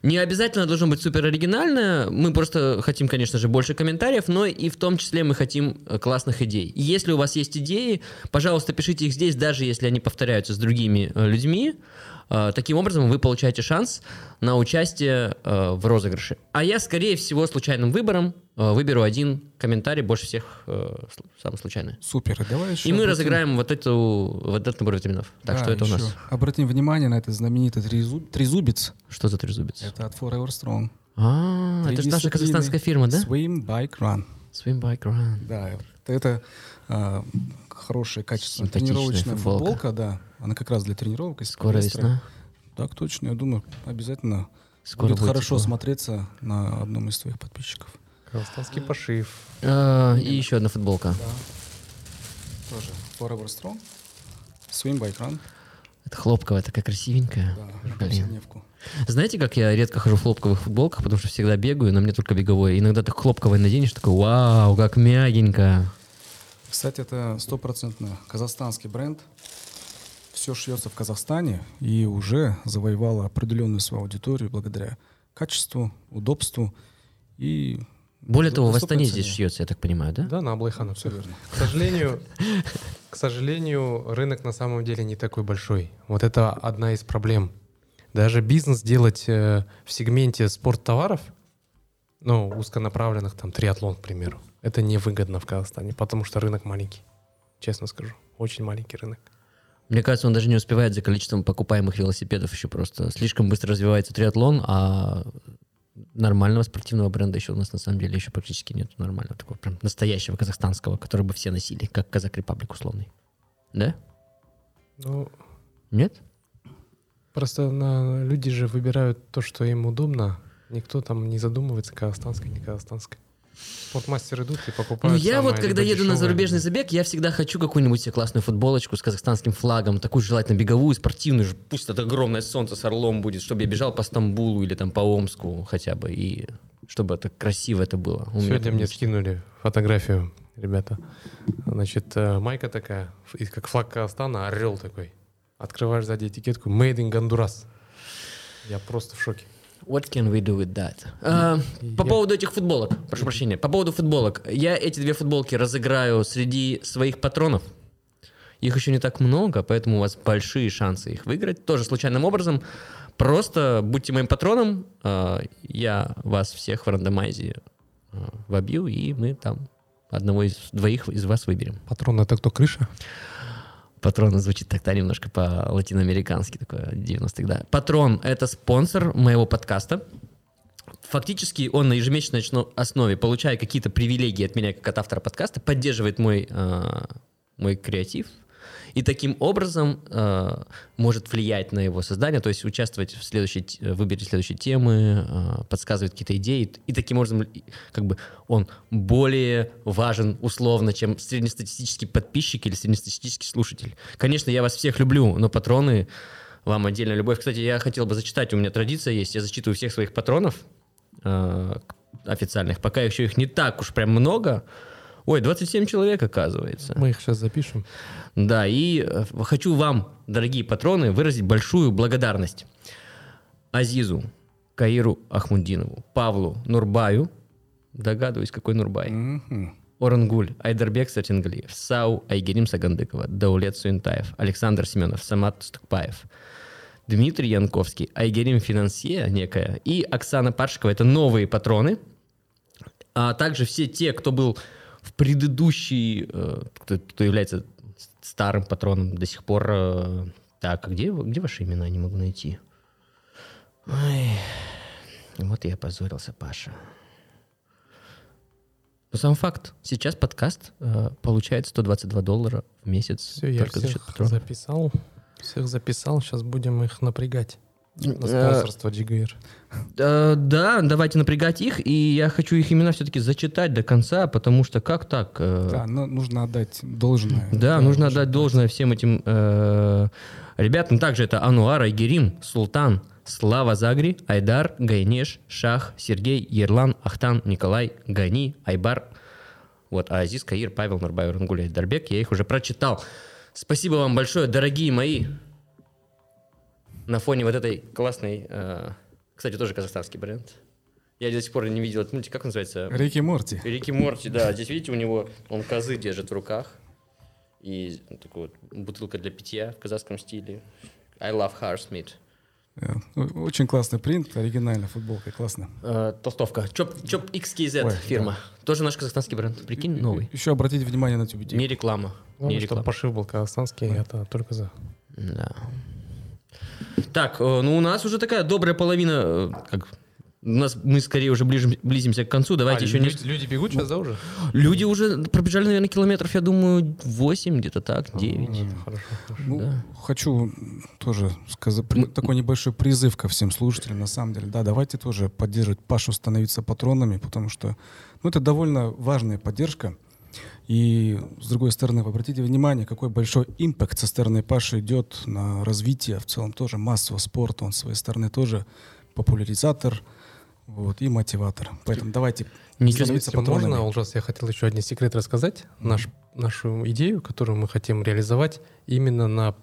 Не обязательно должно быть супер оригинальное. Мы просто хотим, конечно же, больше комментариев, но и в том числе мы хотим э, классных идей. Если у вас есть идеи, пожалуйста, пишите их здесь, даже если они повторяются с другими э, людьми. Э, Таким образом, вы получаете шанс на участие э, в розыгрыше. А я, скорее всего, случайным выбором э, выберу один комментарий, больше всех э, самый случайный. Супер. Давай еще И мы обратим- разыграем вот, эту, вот этот набор витаминов. Так Да, что это у еще нас. Обратим внимание на этот знаменитый трезуб- трезубец. Что за трезубец? Это от Forever Strong. А, это же наша казахстанская фирма, да? Swim, Bike, Run. Swim Bike Run. Да, это, это а, хорошая, качественная тренировочная футболка. футболка. да. Она как раз для тренировок. из Скоро полиэстера. весна. Так точно, я думаю, обязательно Скоро будет будет хорошо тепло. смотреться на одном из твоих подписчиков. Казахстанский пошив. А, и еще одна футболка. Тоже Forever Strong. Swim Bike Run. Это хлопковая, такая красивенькая. Да, Блин. Знаете, как я редко хожу в хлопковых футболках, потому что всегда бегаю, на мне только беговое. Иногда так хлопковое наденешь, такой, вау, как мягенько. Кстати, это стопроцентно казахстанский бренд. Все шьется в Казахстане и уже завоевало определенную свою аудиторию благодаря качеству, удобству и... Более того, в Астане цене. здесь шьется, я так понимаю, да? Да, на Аблайхана. Все верно. <laughs> К сожалению, к сожалению, рынок на самом деле не такой большой. Вот это одна из проблем. Даже бизнес делать э, в сегменте спорттоваров, ну, узконаправленных, там, триатлон, к примеру, это невыгодно в Казахстане, потому что рынок маленький. Честно скажу, очень маленький рынок. Мне кажется, он даже не успевает за количеством покупаемых велосипедов еще просто. Слишком быстро развивается триатлон, а нормального спортивного бренда еще у нас на самом деле еще практически нет нормального такого прям настоящего казахстанского, который бы все носили, как Казак Репаблик условный. Да? Ну, Нет? просто на, люди же выбирают то, что им удобно. Никто там не задумывается, казахстанское, не казахстанское. Спортмастер идут и покупают Ну, я вот, когда либо еду на зарубежный забег, я всегда хочу какую-нибудь себе классную футболочку с казахстанским флагом, такую желательно беговую, спортивную, пусть это огромное солнце с орлом будет, чтобы я бежал по Стамбулу или там по Омску хотя бы, и чтобы это красиво это было. У Сегодня мне скинули фотографию, ребята. Значит, э, майка такая, как флаг Казахстана, орел такой. Открываешь сзади этикетку «Made in Гондурас». Я просто в шоке. What can we do with that? А, по Я- поводу этих футболок, прошу прощения, по поводу футболок. Я эти две футболки разыграю среди своих патронов. Их еще не так много, поэтому у вас большие шансы их выиграть. Тоже случайным образом. Просто будьте моим патроном. а, Я вас всех в рандомайзе э, вобью, и мы там одного из двоих из вас выберем. Патрон это кто, крыша? Патрон звучит так-то немножко по-латиноамерикански, такое 90-х, да. Патрон — это спонсор моего подкаста. Фактически он на ежемесячной основе, получая какие-то привилегии от меня, как от автора подкаста, поддерживает мой, э, мой креатив, и таким образом э, может влиять на его создание, то есть участвовать в следующей, э, выборе следующей темы, э, подсказывать какие-то идеи, и таким образом как бы он более важен условно, чем среднестатистический подписчик или среднестатистический слушатель. Конечно, я вас всех люблю, но патроны вам отдельная любовь. Кстати, я хотел бы зачитать, у меня традиция есть, я зачитываю всех своих патронов э, официальных, пока еще их не так уж прям много. Ой, 27 человек, оказывается. Мы их сейчас запишем. Да, и э, хочу вам, дорогие патроны, выразить большую благодарность Азизу, Каиру Ахмудинову, Павлу Нурбаю, догадываюсь, какой Нурбай, Мгм. Орангуль, Айдарбек Сатингалиев, Сау Айгерим Сагандыкова, Даулет Суинтаев, Александр Семенов, Самат Стукпаев, Дмитрий Янковский, Айгерим Финансия некая и Оксана Паршикова. Это новые патроны. А также все те, кто был в предыдущий, э, кто, кто является старым патроном до сих пор. э, Так, где, где ваши имена? Не могу найти. Ой, вот я опозорился, Паша. Но сам факт. Сейчас подкаст э, получает 122 доллара в месяц Все, я только за счет всех патронов. записал. Всех записал. Сейчас будем их напрягать. На Э, спонсорство GGR. э, да, давайте напрягать их, и я хочу их имена все-таки зачитать до конца, потому что как так? э, Да, но нужно отдать должное. Да, нужно отдать должное всем этим э, ребятам. Также это Ануар, Айгерим, Султан, Слава Загри, Айдар, Гайнеш, Шах, Сергей, Ерлан, Ахтан, Николай, Гани, Айбар. Вот, а Азиз, Каир, Павел, Нурбай, Рангуля, Айдарбек. Я их уже прочитал. Спасибо вам большое, дорогие мои. На фоне вот этой классной... э, кстати, тоже казахстанский бренд. Я до сих пор не видел этот мультик. Как он называется? Рики Морти. Рики Морти, да. Здесь, видите, у него, он козы держит в руках. И такой вот бутылка для питья в казахском стиле. I love Harsmith. Э, о- Очень классный принт, оригинальная футболка, классно. Э, толстовка. Чоп, Чоп XKZ Ой, фирма. Тоже наш казахстанский бренд. Прикинь, новый. Еще обратите внимание на тюбетейку. Не реклама. Не Главное, чтобы реклама. пошив был казахстанский, это только за. Да. Так, э, ну у нас уже такая добрая половина, э, как у нас мы скорее уже ближим, близимся к концу. Давайте А, еще люди, не... люди бегут сейчас, да, уже? Люди уже пробежали, наверное, километров, я думаю, 8, где-то так, 9. М, Хорошо, хорошо. Ну, Да. хочу тоже сказать при- такой небольшой призыв ко всем слушателям, на самом деле. Да, давайте тоже поддерживать Пашу, становиться патронами, потому что ну, это довольно важная поддержка. И, с другой стороны, обратите внимание, какой большой импакт со стороны Паши идет на развитие в целом тоже массового спорта. Он, с своей стороны, тоже популяризатор вот, и мотиватор. Поэтому давайте Ничего становиться Если можно, патронами. Ужас, я хотел еще один секрет рассказать. Наш, нашу идею, которую мы хотим реализовать именно на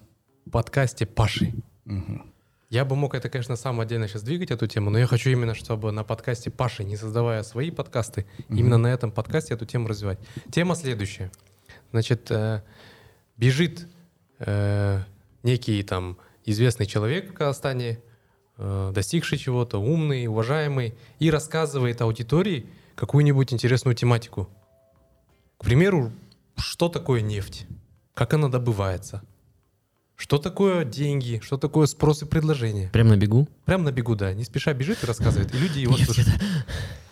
подкасте Паши. Мгм. Я бы мог это, конечно, сам отдельно сейчас двигать эту тему, но я хочу именно, чтобы на подкасте Паши, не создавая свои подкасты, именно на этом подкасте эту тему развивать. Тема следующая. Значит, э, бежит э, некий там известный человек в Казахстане, э, достигший чего-то, умный, уважаемый, и рассказывает аудитории какую-нибудь интересную тематику. К примеру, что такое нефть, как она добывается, что такое деньги, что такое спрос и предложение. Прям на бегу? Прям на бегу, да, не спеша бежит и рассказывает, и люди его слушают.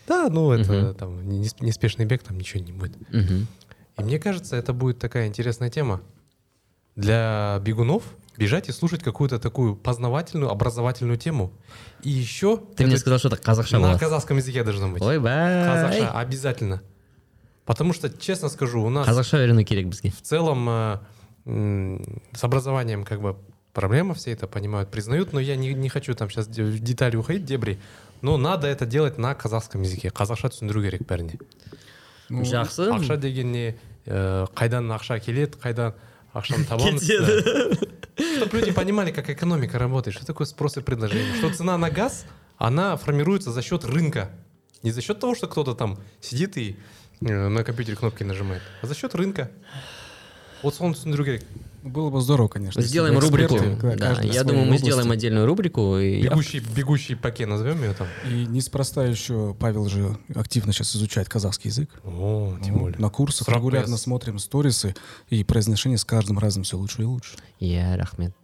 Да, ну это Мгм. там не- неспешный бег, там ничего не будет. Мгм. И мне кажется, это будет такая интересная тема для бегунов бежать и слушать какую-то такую познавательную, образовательную тему. И еще Ты мне это сказал, что это казахша на казахском языке должно быть. Ой, бай. Казахша обязательно. Потому что, честно скажу, у нас Қазақша үйрену керек бізге. в целом э, с образованием как бы проблема, все это понимают, признают, но я не, не хочу там сейчас в детали уходить, дебри. Но надо это делать на казахском языке. Қазақша түсіндіру керек бәріне. Ну, Жақсы. ақша деген не э, қайдан ақша келеді қайдан ақшаны <laughs> табамыз чтобы люди понимали как экономика работает что такое спрос и предложение что цена на газ она формируется за счет рынка не за счет того что кто-то там сидит и э, на компьютере кнопки нажимает а за счет рынка Вот соны түсіндіру керек Было бы здорово, конечно. Сделаем рубрику. эксперты, да, я думаю, мы области. сделаем отдельную рубрику. И я- бегущий бегущий паке назовем ее там И неспроста еще Павел же активно сейчас изучает казахский язык. о тем Ну, более На курсах Срок регулярно пресс. смотрим сторисы, и произношение с каждым разом все лучше и лучше. Я, Рахмет.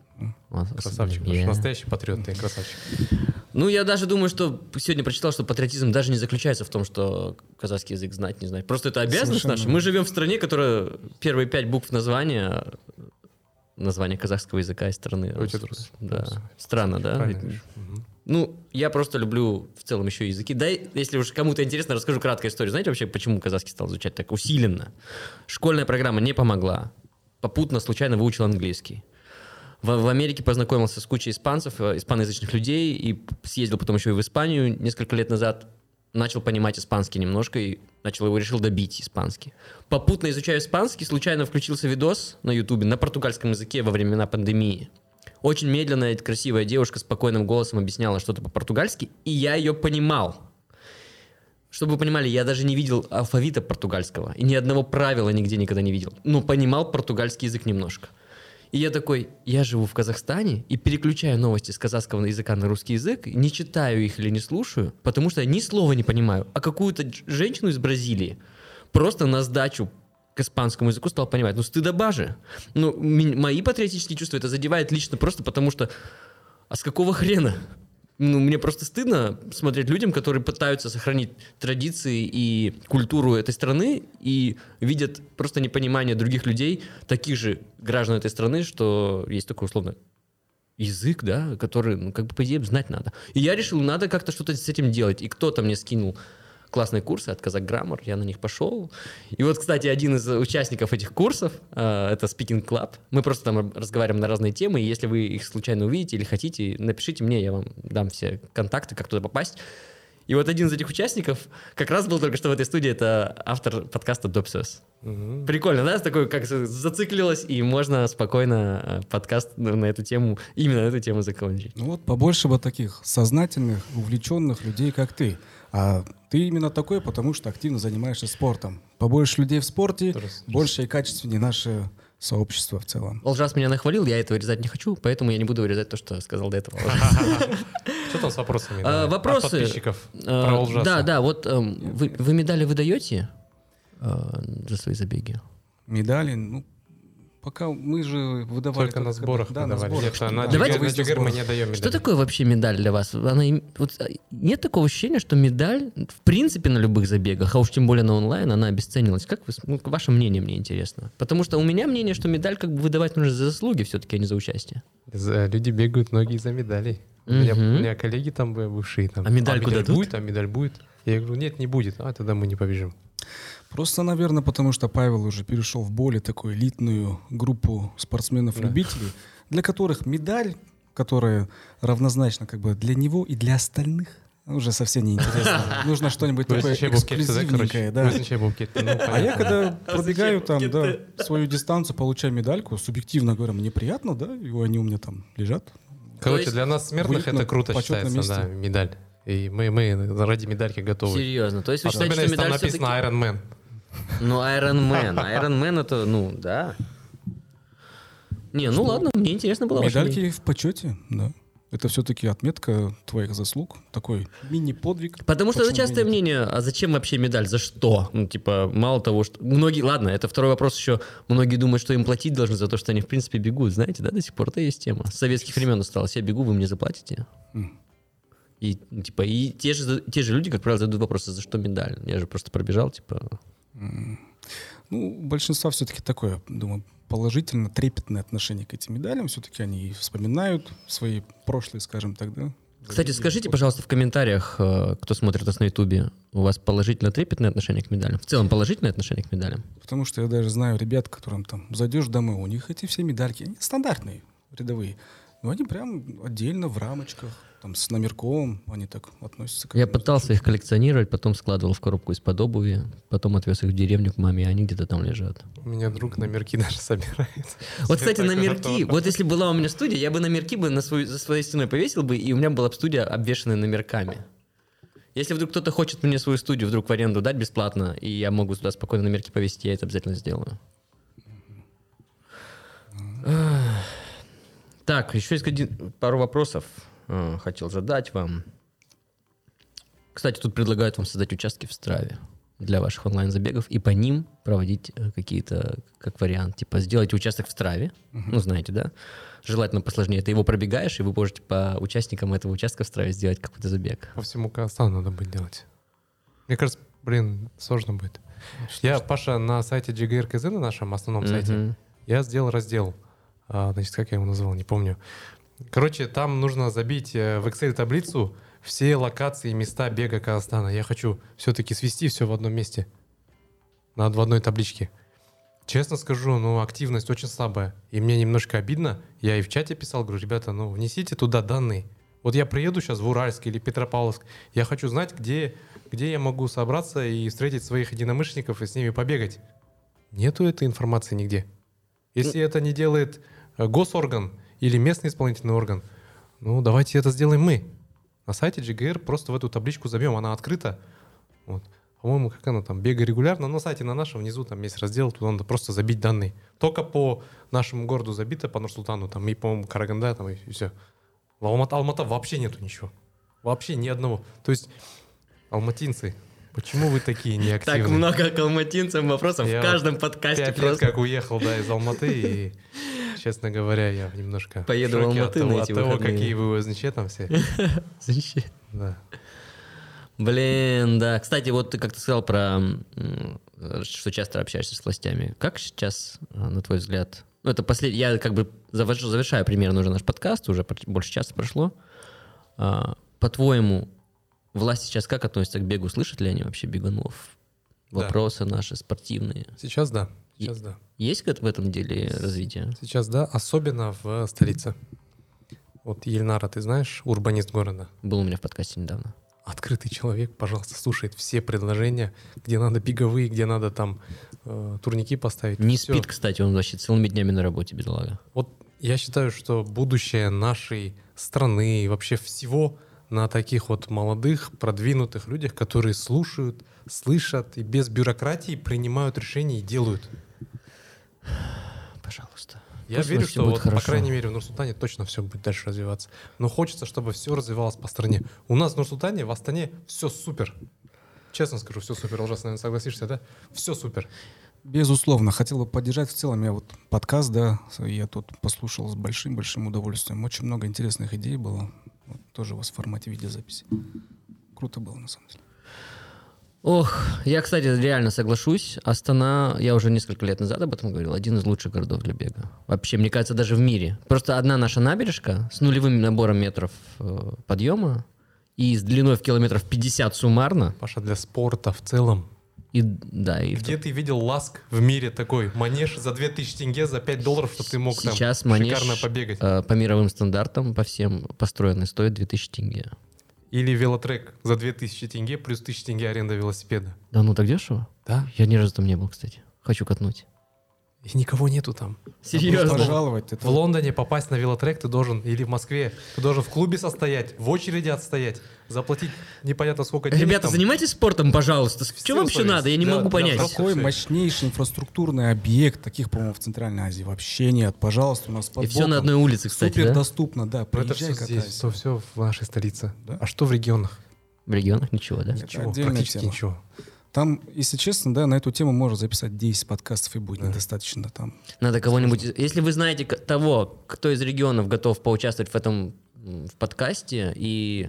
Вот, красавчик я. настоящий патриот ты красавчик Ну, я даже думаю, что сегодня прочитал, что патриотизм даже не заключается в том, что казахский язык знать, не знать. Просто это обязанность Совершенно. наша. Мы живем в стране, которая первые пять букв названия название казахского языка из страны. Трус. Да. Странно, да? Ведь-. Ну, я просто люблю в целом еще языки. Да, и если уж кому-то интересно, расскажу краткую историю. Знаете вообще, почему казахский стал изучать так усиленно? Школьная программа не помогла. Попутно, случайно выучил английский. В, в Америке познакомился с кучей испанцев, э, испаноязычных людей, и съездил потом еще и в Испанию несколько лет назад. Начал понимать испанский немножко и начал его решил добить испанский. Попутно изучая испанский, случайно включился видос на ютубе на португальском языке во времена пандемии. Очень медленная, красивая девушка спокойным голосом объясняла что-то по-португальски, и я ее понимал. Чтобы вы понимали, я даже не видел алфавита португальского, и ни одного правила нигде никогда не видел, но понимал португальский язык немножко. И я такой, я живу в Казахстане и переключаю новости с казахского языка на русский язык, не читаю их или не слушаю, потому что я ни слова не понимаю. А какую-то женщину из Бразилии просто на сдачу к испанскому языку стал понимать. Ну, стыдоба же. Ну, мои патриотические чувства это задевает лично просто потому, что а с какого хрена? Ну, мне просто стыдно смотреть людям, которые пытаются сохранить традиции и культуру этой страны и видят просто непонимание других людей, таких же граждан этой страны, что есть такой условно язык, да, который, ну, как бы, по идее, знать надо. И я решил, надо как-то что-то с этим делать. И кто-то мне скинул классные курсы от Казак Граммар, я на них пошел. И вот, кстати, один из участников этих курсов, э, это Speaking Club, мы просто там разговариваем на разные темы, и если вы их случайно увидите или хотите, напишите мне, я вам дам все контакты, как туда попасть. И вот один из этих участников как раз был только что в этой студии, это автор подкаста Допсос. Мгм. Прикольно, да? Такой, как за- зациклилось, и можно спокойно э, подкаст на на эту тему, именно на эту тему закончить. Ну вот побольше бы таких сознательных, увлеченных людей, как ты. А ты именно такой, потому что активно занимаешься спортом. Побольше людей в спорте, Здравствуйте. больше и качественнее наше сообщество в целом. Олжас меня нахвалил, я этого вырезать не хочу, поэтому я не буду вырезать то, что сказал до этого. <laughs> Что там с вопросами? А, Вопросы. подписчиков А, про Олжаса. Да, да, вот эм, вы вы медали выдаете э, за свои забеги? Медали, ну, пока мы же выдавали... Только на когда- сборах да, на давали. сборах. Где-то на Давайте- на мы не даем Что такое вообще медаль для вас? Она, вот, а, нет такого ощущения, что медаль, в принципе, на любых забегах, а уж тем более на онлайн, она обесценилась. Как вы, ну, ваше мнение мне интересно? Потому что у меня мнение, что медаль как бы выдавать нужно за заслуги все-таки, а не за участие. За- Люди бегают многие за медалей. У меня, у меня коллеги там б- бывшие. Там, А медальку дадут? будет, а медаль будет. Я говорю, нет, не будет. А тогда мы не побежим. Просто, наверное, потому что Павел уже перешел в более такую элитную группу спортсменов-любителей, для которых медаль, которая равнозначна как бы для него и для остальных, уже совсем неинтересно. <laughs> Нужно что-нибудь такое букет, да, эксклюзивненькое. да. Букет. Ну, А я когда пробегаю там, да, свою дистанцию, получаю медальку, субъективно говоря, мне приятно, да, и они у меня там лежат. Короче, для нас смертных это круто считается, да, медаль. И мы, мы ради медальки готовы. Серьезно. То есть вы Особенно, считаете, что если там медаль написано. Iron Man. Ну, Iron Man. <laughs> Iron Man это, ну, да. Не, ну ладно, мне интересно было. Медальки в почете, да. Это все-таки отметка твоих заслуг, такой мини-подвиг. Потому что это частое нет? мнение, а зачем вообще медаль, за что? Ну, типа, мало того, что... Многие, ладно, это второй вопрос еще. Многие думают, что им платить должны за то, что они, в принципе, бегут. Знаете, да, до сих пор это есть тема. С советских времен осталось. Я бегу, вы мне заплатите. М. И, типа, и те же, те же люди, как правило, задают вопросы, за что медаль? Я же просто пробежал, типа... Ну, у большинства все-таки такое, думаю, положительно, трепетное отношение к этим медалям. Все-таки они вспоминают свои прошлые, скажем так, да. Кстати, скажите, пожалуйста, в комментариях, э, кто смотрит нас на Ютубе, у вас положительно трепетное отношение к медалям? В целом положительное отношение к медалям? Потому что я даже знаю ребят, которым там зайдешь домой, у них эти все медальки, они стандартные, рядовые. Но они прям отдельно в рамочках, там с номерком, они так относятся к Я пытался их коллекционировать, потом складывал в коробку из-под обуви, потом отвез их в деревню к маме, и они где-то там лежат. У меня друг номерки <laughs> даже собирает. Вот, кстати, номерки. Вот если была у меня студия, я бы номерки бы на свою, за своей стеной повесил бы, и у меня была бы студия, обвешанная номерками. Если вдруг кто-то хочет мне свою студию вдруг в аренду дать бесплатно, и я могу туда спокойно номерки повесить, я это обязательно сделаю. Так, еще есть один, пару вопросов э, хотел задать вам. Кстати, тут предлагают вам создать участки в Страве для ваших онлайн-забегов и по ним проводить э, какие-то, как вариант, типа сделать участок в Страве, ну, знаете, да? Желательно посложнее. Ты его пробегаешь, и вы можете по участникам этого участка в Страве сделать какой-то забег. По всему Казахстану надо будет делать. Мне кажется, блин, сложно будет. Я, Паша, на сайте GGRKZ, на нашем основном сайте, Мгм. я сделал раздел. А, значит, как я его назвал, не помню. Короче, там нужно забить э, в Excel таблицу все локации, места бега Казахстана. Я хочу все-таки свести все в одном месте. На в одной табличке. Честно скажу, ну, активность очень слабая. И мне немножко обидно. Я и в чате писал, говорю, ребята, ну, внесите туда данные. Вот я приеду сейчас в Уральск или Петропавловск, я хочу знать, где, где я могу собраться и встретить своих единомышленников и с ними побегать. Нету этой информации нигде. Если это не делает госорган или местный исполнительный орган, ну давайте это сделаем мы. На сайте GGR просто в эту табличку забьем, она открыта. Вот. По-моему, как она там, бега регулярно. На сайте на нашем внизу там есть раздел, туда надо просто забить данные. Только по нашему городу забито, по Нурсултану, там и, по-моему, Караганда, там и, все. В Алмата, Алмата вообще нету ничего. Вообще ни одного. То есть, алматинцы, почему вы такие <laughs> неактивные? Так много к алматинцам вопросов Я в каждом подкасте Пять лет просто. как уехал, да, из Алматы, и, <laughs> честно говоря, я немножко Поеду в шоке от на того, эти от того, какие вы ОСНЧ там все. <laughs> Да. Блин, да. Кстати, вот ты как-то сказал про, что часто общаешься с властями. Как сейчас, а, на твой взгляд? Ну, это последний... Я как бы завожу, завершаю примерно уже наш подкаст, уже больше часа прошло. А, По-твоему, власти сейчас как относятся к бегу? Слышат ли они вообще бегунов? Да. Вопросы наши спортивные. Сейчас да. Сейчас да. Есть в этом деле развитие? Сейчас да, особенно в столице. Вот Ельнара, ты знаешь, урбанист города. Был у меня в подкасте недавно. Открытый человек, пожалуйста, слушает все предложения, где надо беговые, где надо там э, турники поставить. Не Всё. спит, кстати, он вообще целыми днями на работе, бедолага. Вот я считаю, что будущее нашей страны и вообще всего на таких вот молодых, продвинутых людях, которые слушают, слышат и без бюрократии принимают решения и делают. Пожалуйста. Я Пусть верю, что вот, по крайней мере в Нур-Султане точно все будет дальше развиваться. Но хочется, чтобы все развивалось по стране. У нас в Нур-Султане, в Астане все супер. Честно скажу, все супер. Ужасно, наверное, согласишься, да? Все супер. Безусловно, хотел бы поддержать в целом. Я вот подкаст, да, я тут послушал с большим-большим удовольствием. Очень много интересных идей было. Вот тоже у вас в формате видеозаписи. Круто было, на самом деле. Ох, я, кстати, реально соглашусь. Астана, я уже несколько лет назад об этом говорил, один из лучших городов для бега. Вообще, мне кажется, даже в мире. Просто одна наша набережка с нулевым набором метров э, подъема и с длиной в километров 50 суммарно. Паша, для спорта в целом. И, да, и в Где ты видел ласк в мире такой? Манеж за 2000 тенге, за 5 долларов, чтобы ты мог Сейчас там манеж шикарно побегать. э, по мировым стандартам, по всем построенный, стоит 2000 тенге. Или велотрек за 2000 тенге плюс 1000 тенге аренда велосипеда. Да ну так дешево? Да? Я ни разу там не был, кстати. Хочу катнуть. И никого нету там. Серьезно? Пожаловать. Это В Лондоне попасть на велотрек ты должен, или в Москве, ты должен в клубе состоять, в очереди отстоять, заплатить непонятно сколько денег. Ребята, там. занимайтесь спортом, пожалуйста. Что Все вам еще условия. надо? Я не Да, могу да, понять. такой всё. мощнейший инфраструктурный объект, таких, по-моему, в Центральной Азии вообще нет. Пожалуйста, у нас под И все на одной улице, кстати, Супер да? доступно, да. Но это Приезжай, все здесь, то все в нашей столице. Да. А что в регионах? В регионах ничего, да? Ничего, практически тема. ничего. Там, если честно, да, на эту тему можно записать 10 подкастов и будет Да. недостаточно там. Надо кого-нибудь... Если вы знаете того, кто из регионов готов поучаствовать в этом в подкасте, и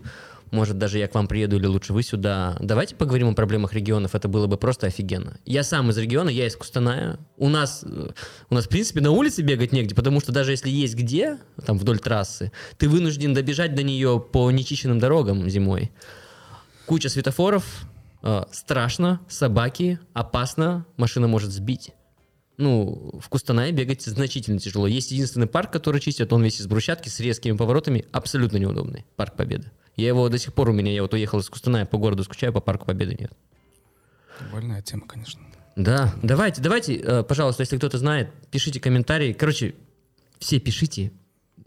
может даже я к вам приеду или лучше вы сюда, давайте поговорим о проблемах регионов, это было бы просто офигенно. Я сам из региона, я из Кустаная. У нас, э, у нас в принципе, на улице бегать негде, потому что даже если есть где, там вдоль трассы, ты вынужден добежать до нее по нечищенным дорогам зимой. Куча светофоров, э, страшно, собаки, опасно, машина может сбить. Ну, в Кустанае бегать значительно тяжело. Есть единственный парк, который чистят, он весь из брусчатки с резкими поворотами, абсолютно неудобный. Парк Победы. Я его до сих пор у меня, я вот уехал из Кустаная, по городу скучаю, по Парку Победы нет. Больная тема, конечно. Да, давайте, давайте, э, пожалуйста, если кто-то знает, пишите комментарии. Короче, все пишите,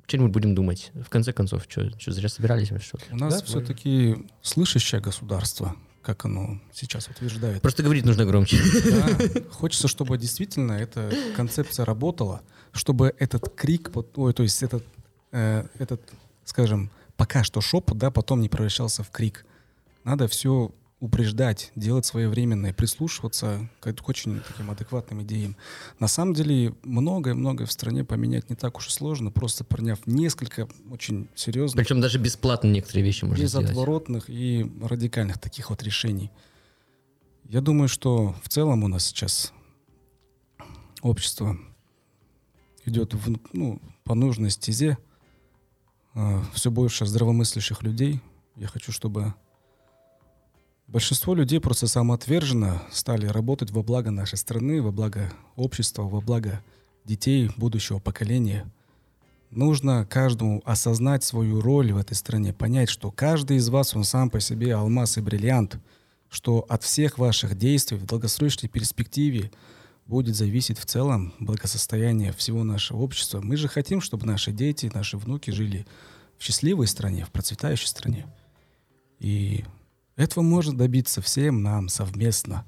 что-нибудь будем думать. В конце концов, что, зря собирались? мы, Что? У нас Да, все-таки слышащее государство, как оно сейчас утверждает. Просто говорить нужно громче. Да, хочется, чтобы действительно эта концепция работала, чтобы этот крик, ой, то есть этот, э, этот, скажем, пока что шепот, да, потом не превращался в крик. Надо все упреждать, делать своевременное, прислушиваться к, к очень таким адекватным идеям. На самом деле многое-многое в стране поменять не так уж и сложно, просто приняв несколько очень серьезных, Причем даже бесплатно некоторые вещи можно сделать. безотворотных и радикальных таких вот решений. Я думаю, что в целом у нас сейчас общество идет в, ну, по нужной стезе. все больше здравомыслящих людей. Я хочу, чтобы большинство людей просто самоотверженно стали работать во благо нашей страны, во благо общества, во благо детей будущего поколения. Нужно каждому осознать свою роль в этой стране, понять, что каждый из вас, он сам по себе алмаз и бриллиант, что от всех ваших действий в долгосрочной перспективе будет зависеть в целом благосостояние всего нашего общества. Мы же хотим, чтобы наши дети, наши внуки жили в счастливой стране, в процветающей стране. И этого можно добиться всем нам совместно,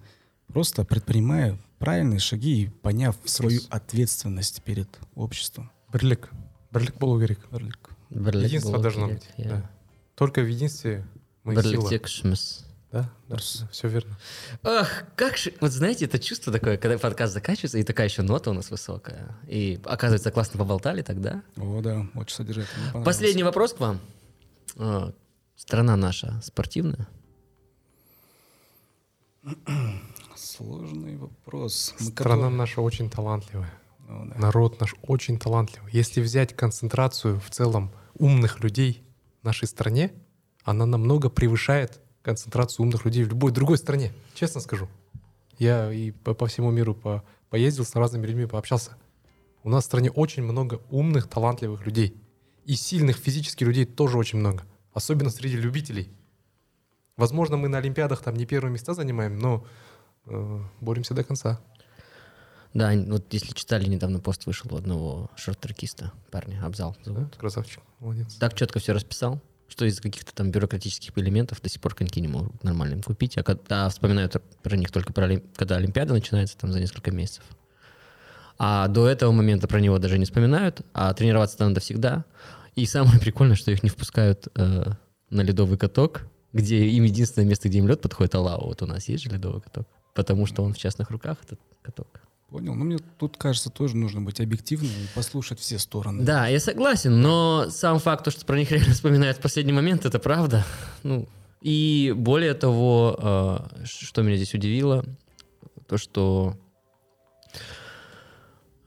просто предпринимая правильные шаги и поняв свою ответственность перед обществом. Бірлік. Бірлік болу керек. Бірлік. Бірлік Единство болу должно керек, быть. иә. да. Только в единстве мы сила. Бірлікте күшіміз. Да, да, все верно. Ах, как же, вот знаете, это чувство такое, когда подкаст заканчивается, и такая еще нота у нас высокая. И, оказывается, классно поболтали тогда. О, да, очень содержательно. Мне понравилось. Последний вопрос к вам. А, Страна наша спортивная. <clears throat> Сложный вопрос. Мы Страна который- наша очень талантливая. Ну, да. Народ наш очень талантливый. Если взять концентрацию в целом умных людей в нашей стране, она намного превышает концентрацию умных людей в любой другой стране. Честно скажу. Я и по, по всему миру по- поездил с разными людьми, пообщался. У нас в стране очень много умных, талантливых людей. И сильных физически людей тоже очень много. Особенно среди любителей. Возможно, мы на Олимпиадах там не первые места занимаем, но э, боремся до конца. Да, вот если читали, недавно пост вышел у одного шорт-трекиста, парня, Абзал зовут. Да? Красавчик. Молодец. Так четко все расписал, что из каких-то там бюрократических элементов до сих пор коньки не могут нормально им купить. А когда вспоминают про них только про, когда Олимпиада начинается, там за несколько месяцев. А до этого момента про него даже не вспоминают, а тренироваться надо всегда. И самое прикольное, что их не впускают э, на ледовый каток, где им единственное место, где им лед подходит, Алау. Вот у нас есть же ледовый каток. Потому что он в частных руках, этот каток. Понял. Но мне тут кажется, тоже нужно быть объективным и послушать все стороны. Да, я согласен, но сам факт, то, что про них реально вспоминают в последний момент, это правда. Ну, и более того, э, что меня здесь удивило, то, что...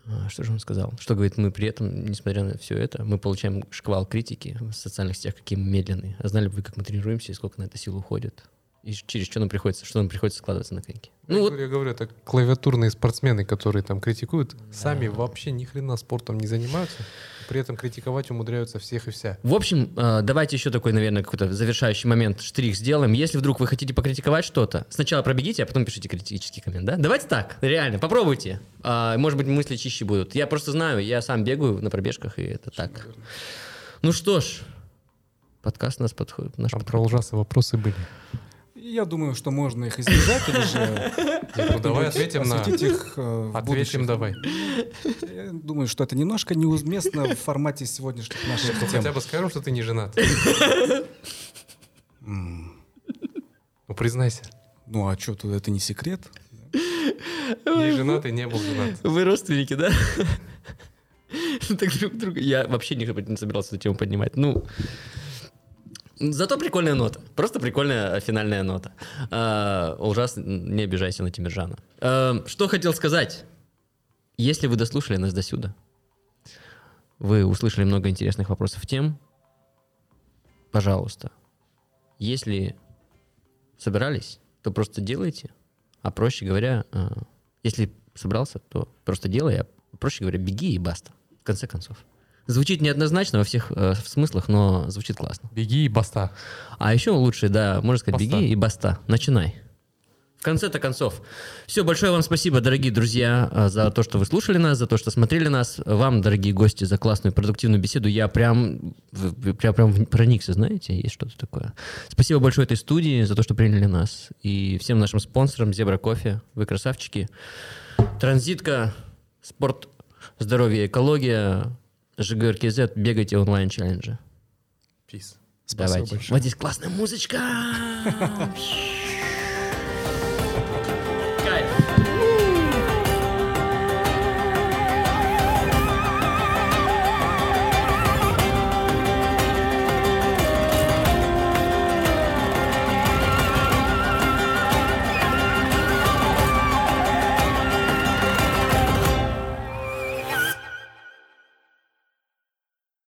э, Что же он сказал? Что говорит, мы при этом, несмотря на все это, мы получаем шквал критики в социальных сетях, какие мы медленные. А знали бы вы, как мы тренируемся и сколько на это сил уходит? И через что нам приходится, что нам приходится складываться на коньки? Ну, я, вот, говорю, я говорю, это клавиатурные спортсмены, которые там критикуют, сами вообще ни хрена спортом не занимаются, при этом критиковать умудряются всех и вся. В общем, э, давайте еще такой, наверное, какой-то завершающий момент, штрих сделаем. Если вдруг вы хотите покритиковать что-то, сначала пробегите, а потом пишите критический коммент, да? Давайте так, реально, попробуйте. А, Может быть, мысли чище будут. Я просто знаю, я сам бегаю на пробежках, и это так. Ну что ж, подкаст у нас подходит. Наш Там подходит. про ужасы вопросы были. Я думаю, что можно их избежать или же Ну, давай ответим на... их э, в Ответим давай. Я думаю, что это немножко неуместно в формате сегодняшних наших Ну, тем. хотя бы скажем, что ты не женат. М, Ну, признайся. Ну а что, тут это не секрет? Не женат и не был женат. Вы родственники, да? Так друг друга. Я вообще не не собирался эту тему поднимать. Ну, зато прикольная нота. Просто прикольная финальная нота. А, Ужасно, не обижайся на Тимиржана. А, Что хотел сказать? Если вы дослушали нас до сюда, вы услышали много интересных вопросов тем, пожалуйста, если собирались, то просто делайте. А проще говоря, э, если собрался, то просто делай, а проще говоря, беги и баста. В конце концов. Звучит неоднозначно во всех э, смыслах, но звучит классно. Беги и баста. А еще лучше, да, можно сказать, Баста. беги и баста. Начинай. В конце-то концов. Все, большое вам спасибо, дорогие друзья, э, за то, что вы слушали нас, за то, что смотрели нас. Вам, дорогие гости, за классную продуктивную беседу. Я прям, прям, прям проникся, знаете, есть что-то такое. Спасибо большое этой студии за то, что приняли нас. И всем нашим спонсорам, Зебра Кофе, вы красавчики. Транзитка, спорт, здоровье экология. ЖГРКЗ, бегайте онлайн-челленджи. Peace. Спасибо Давайте. большое. Вот здесь классная музычка. <laughs>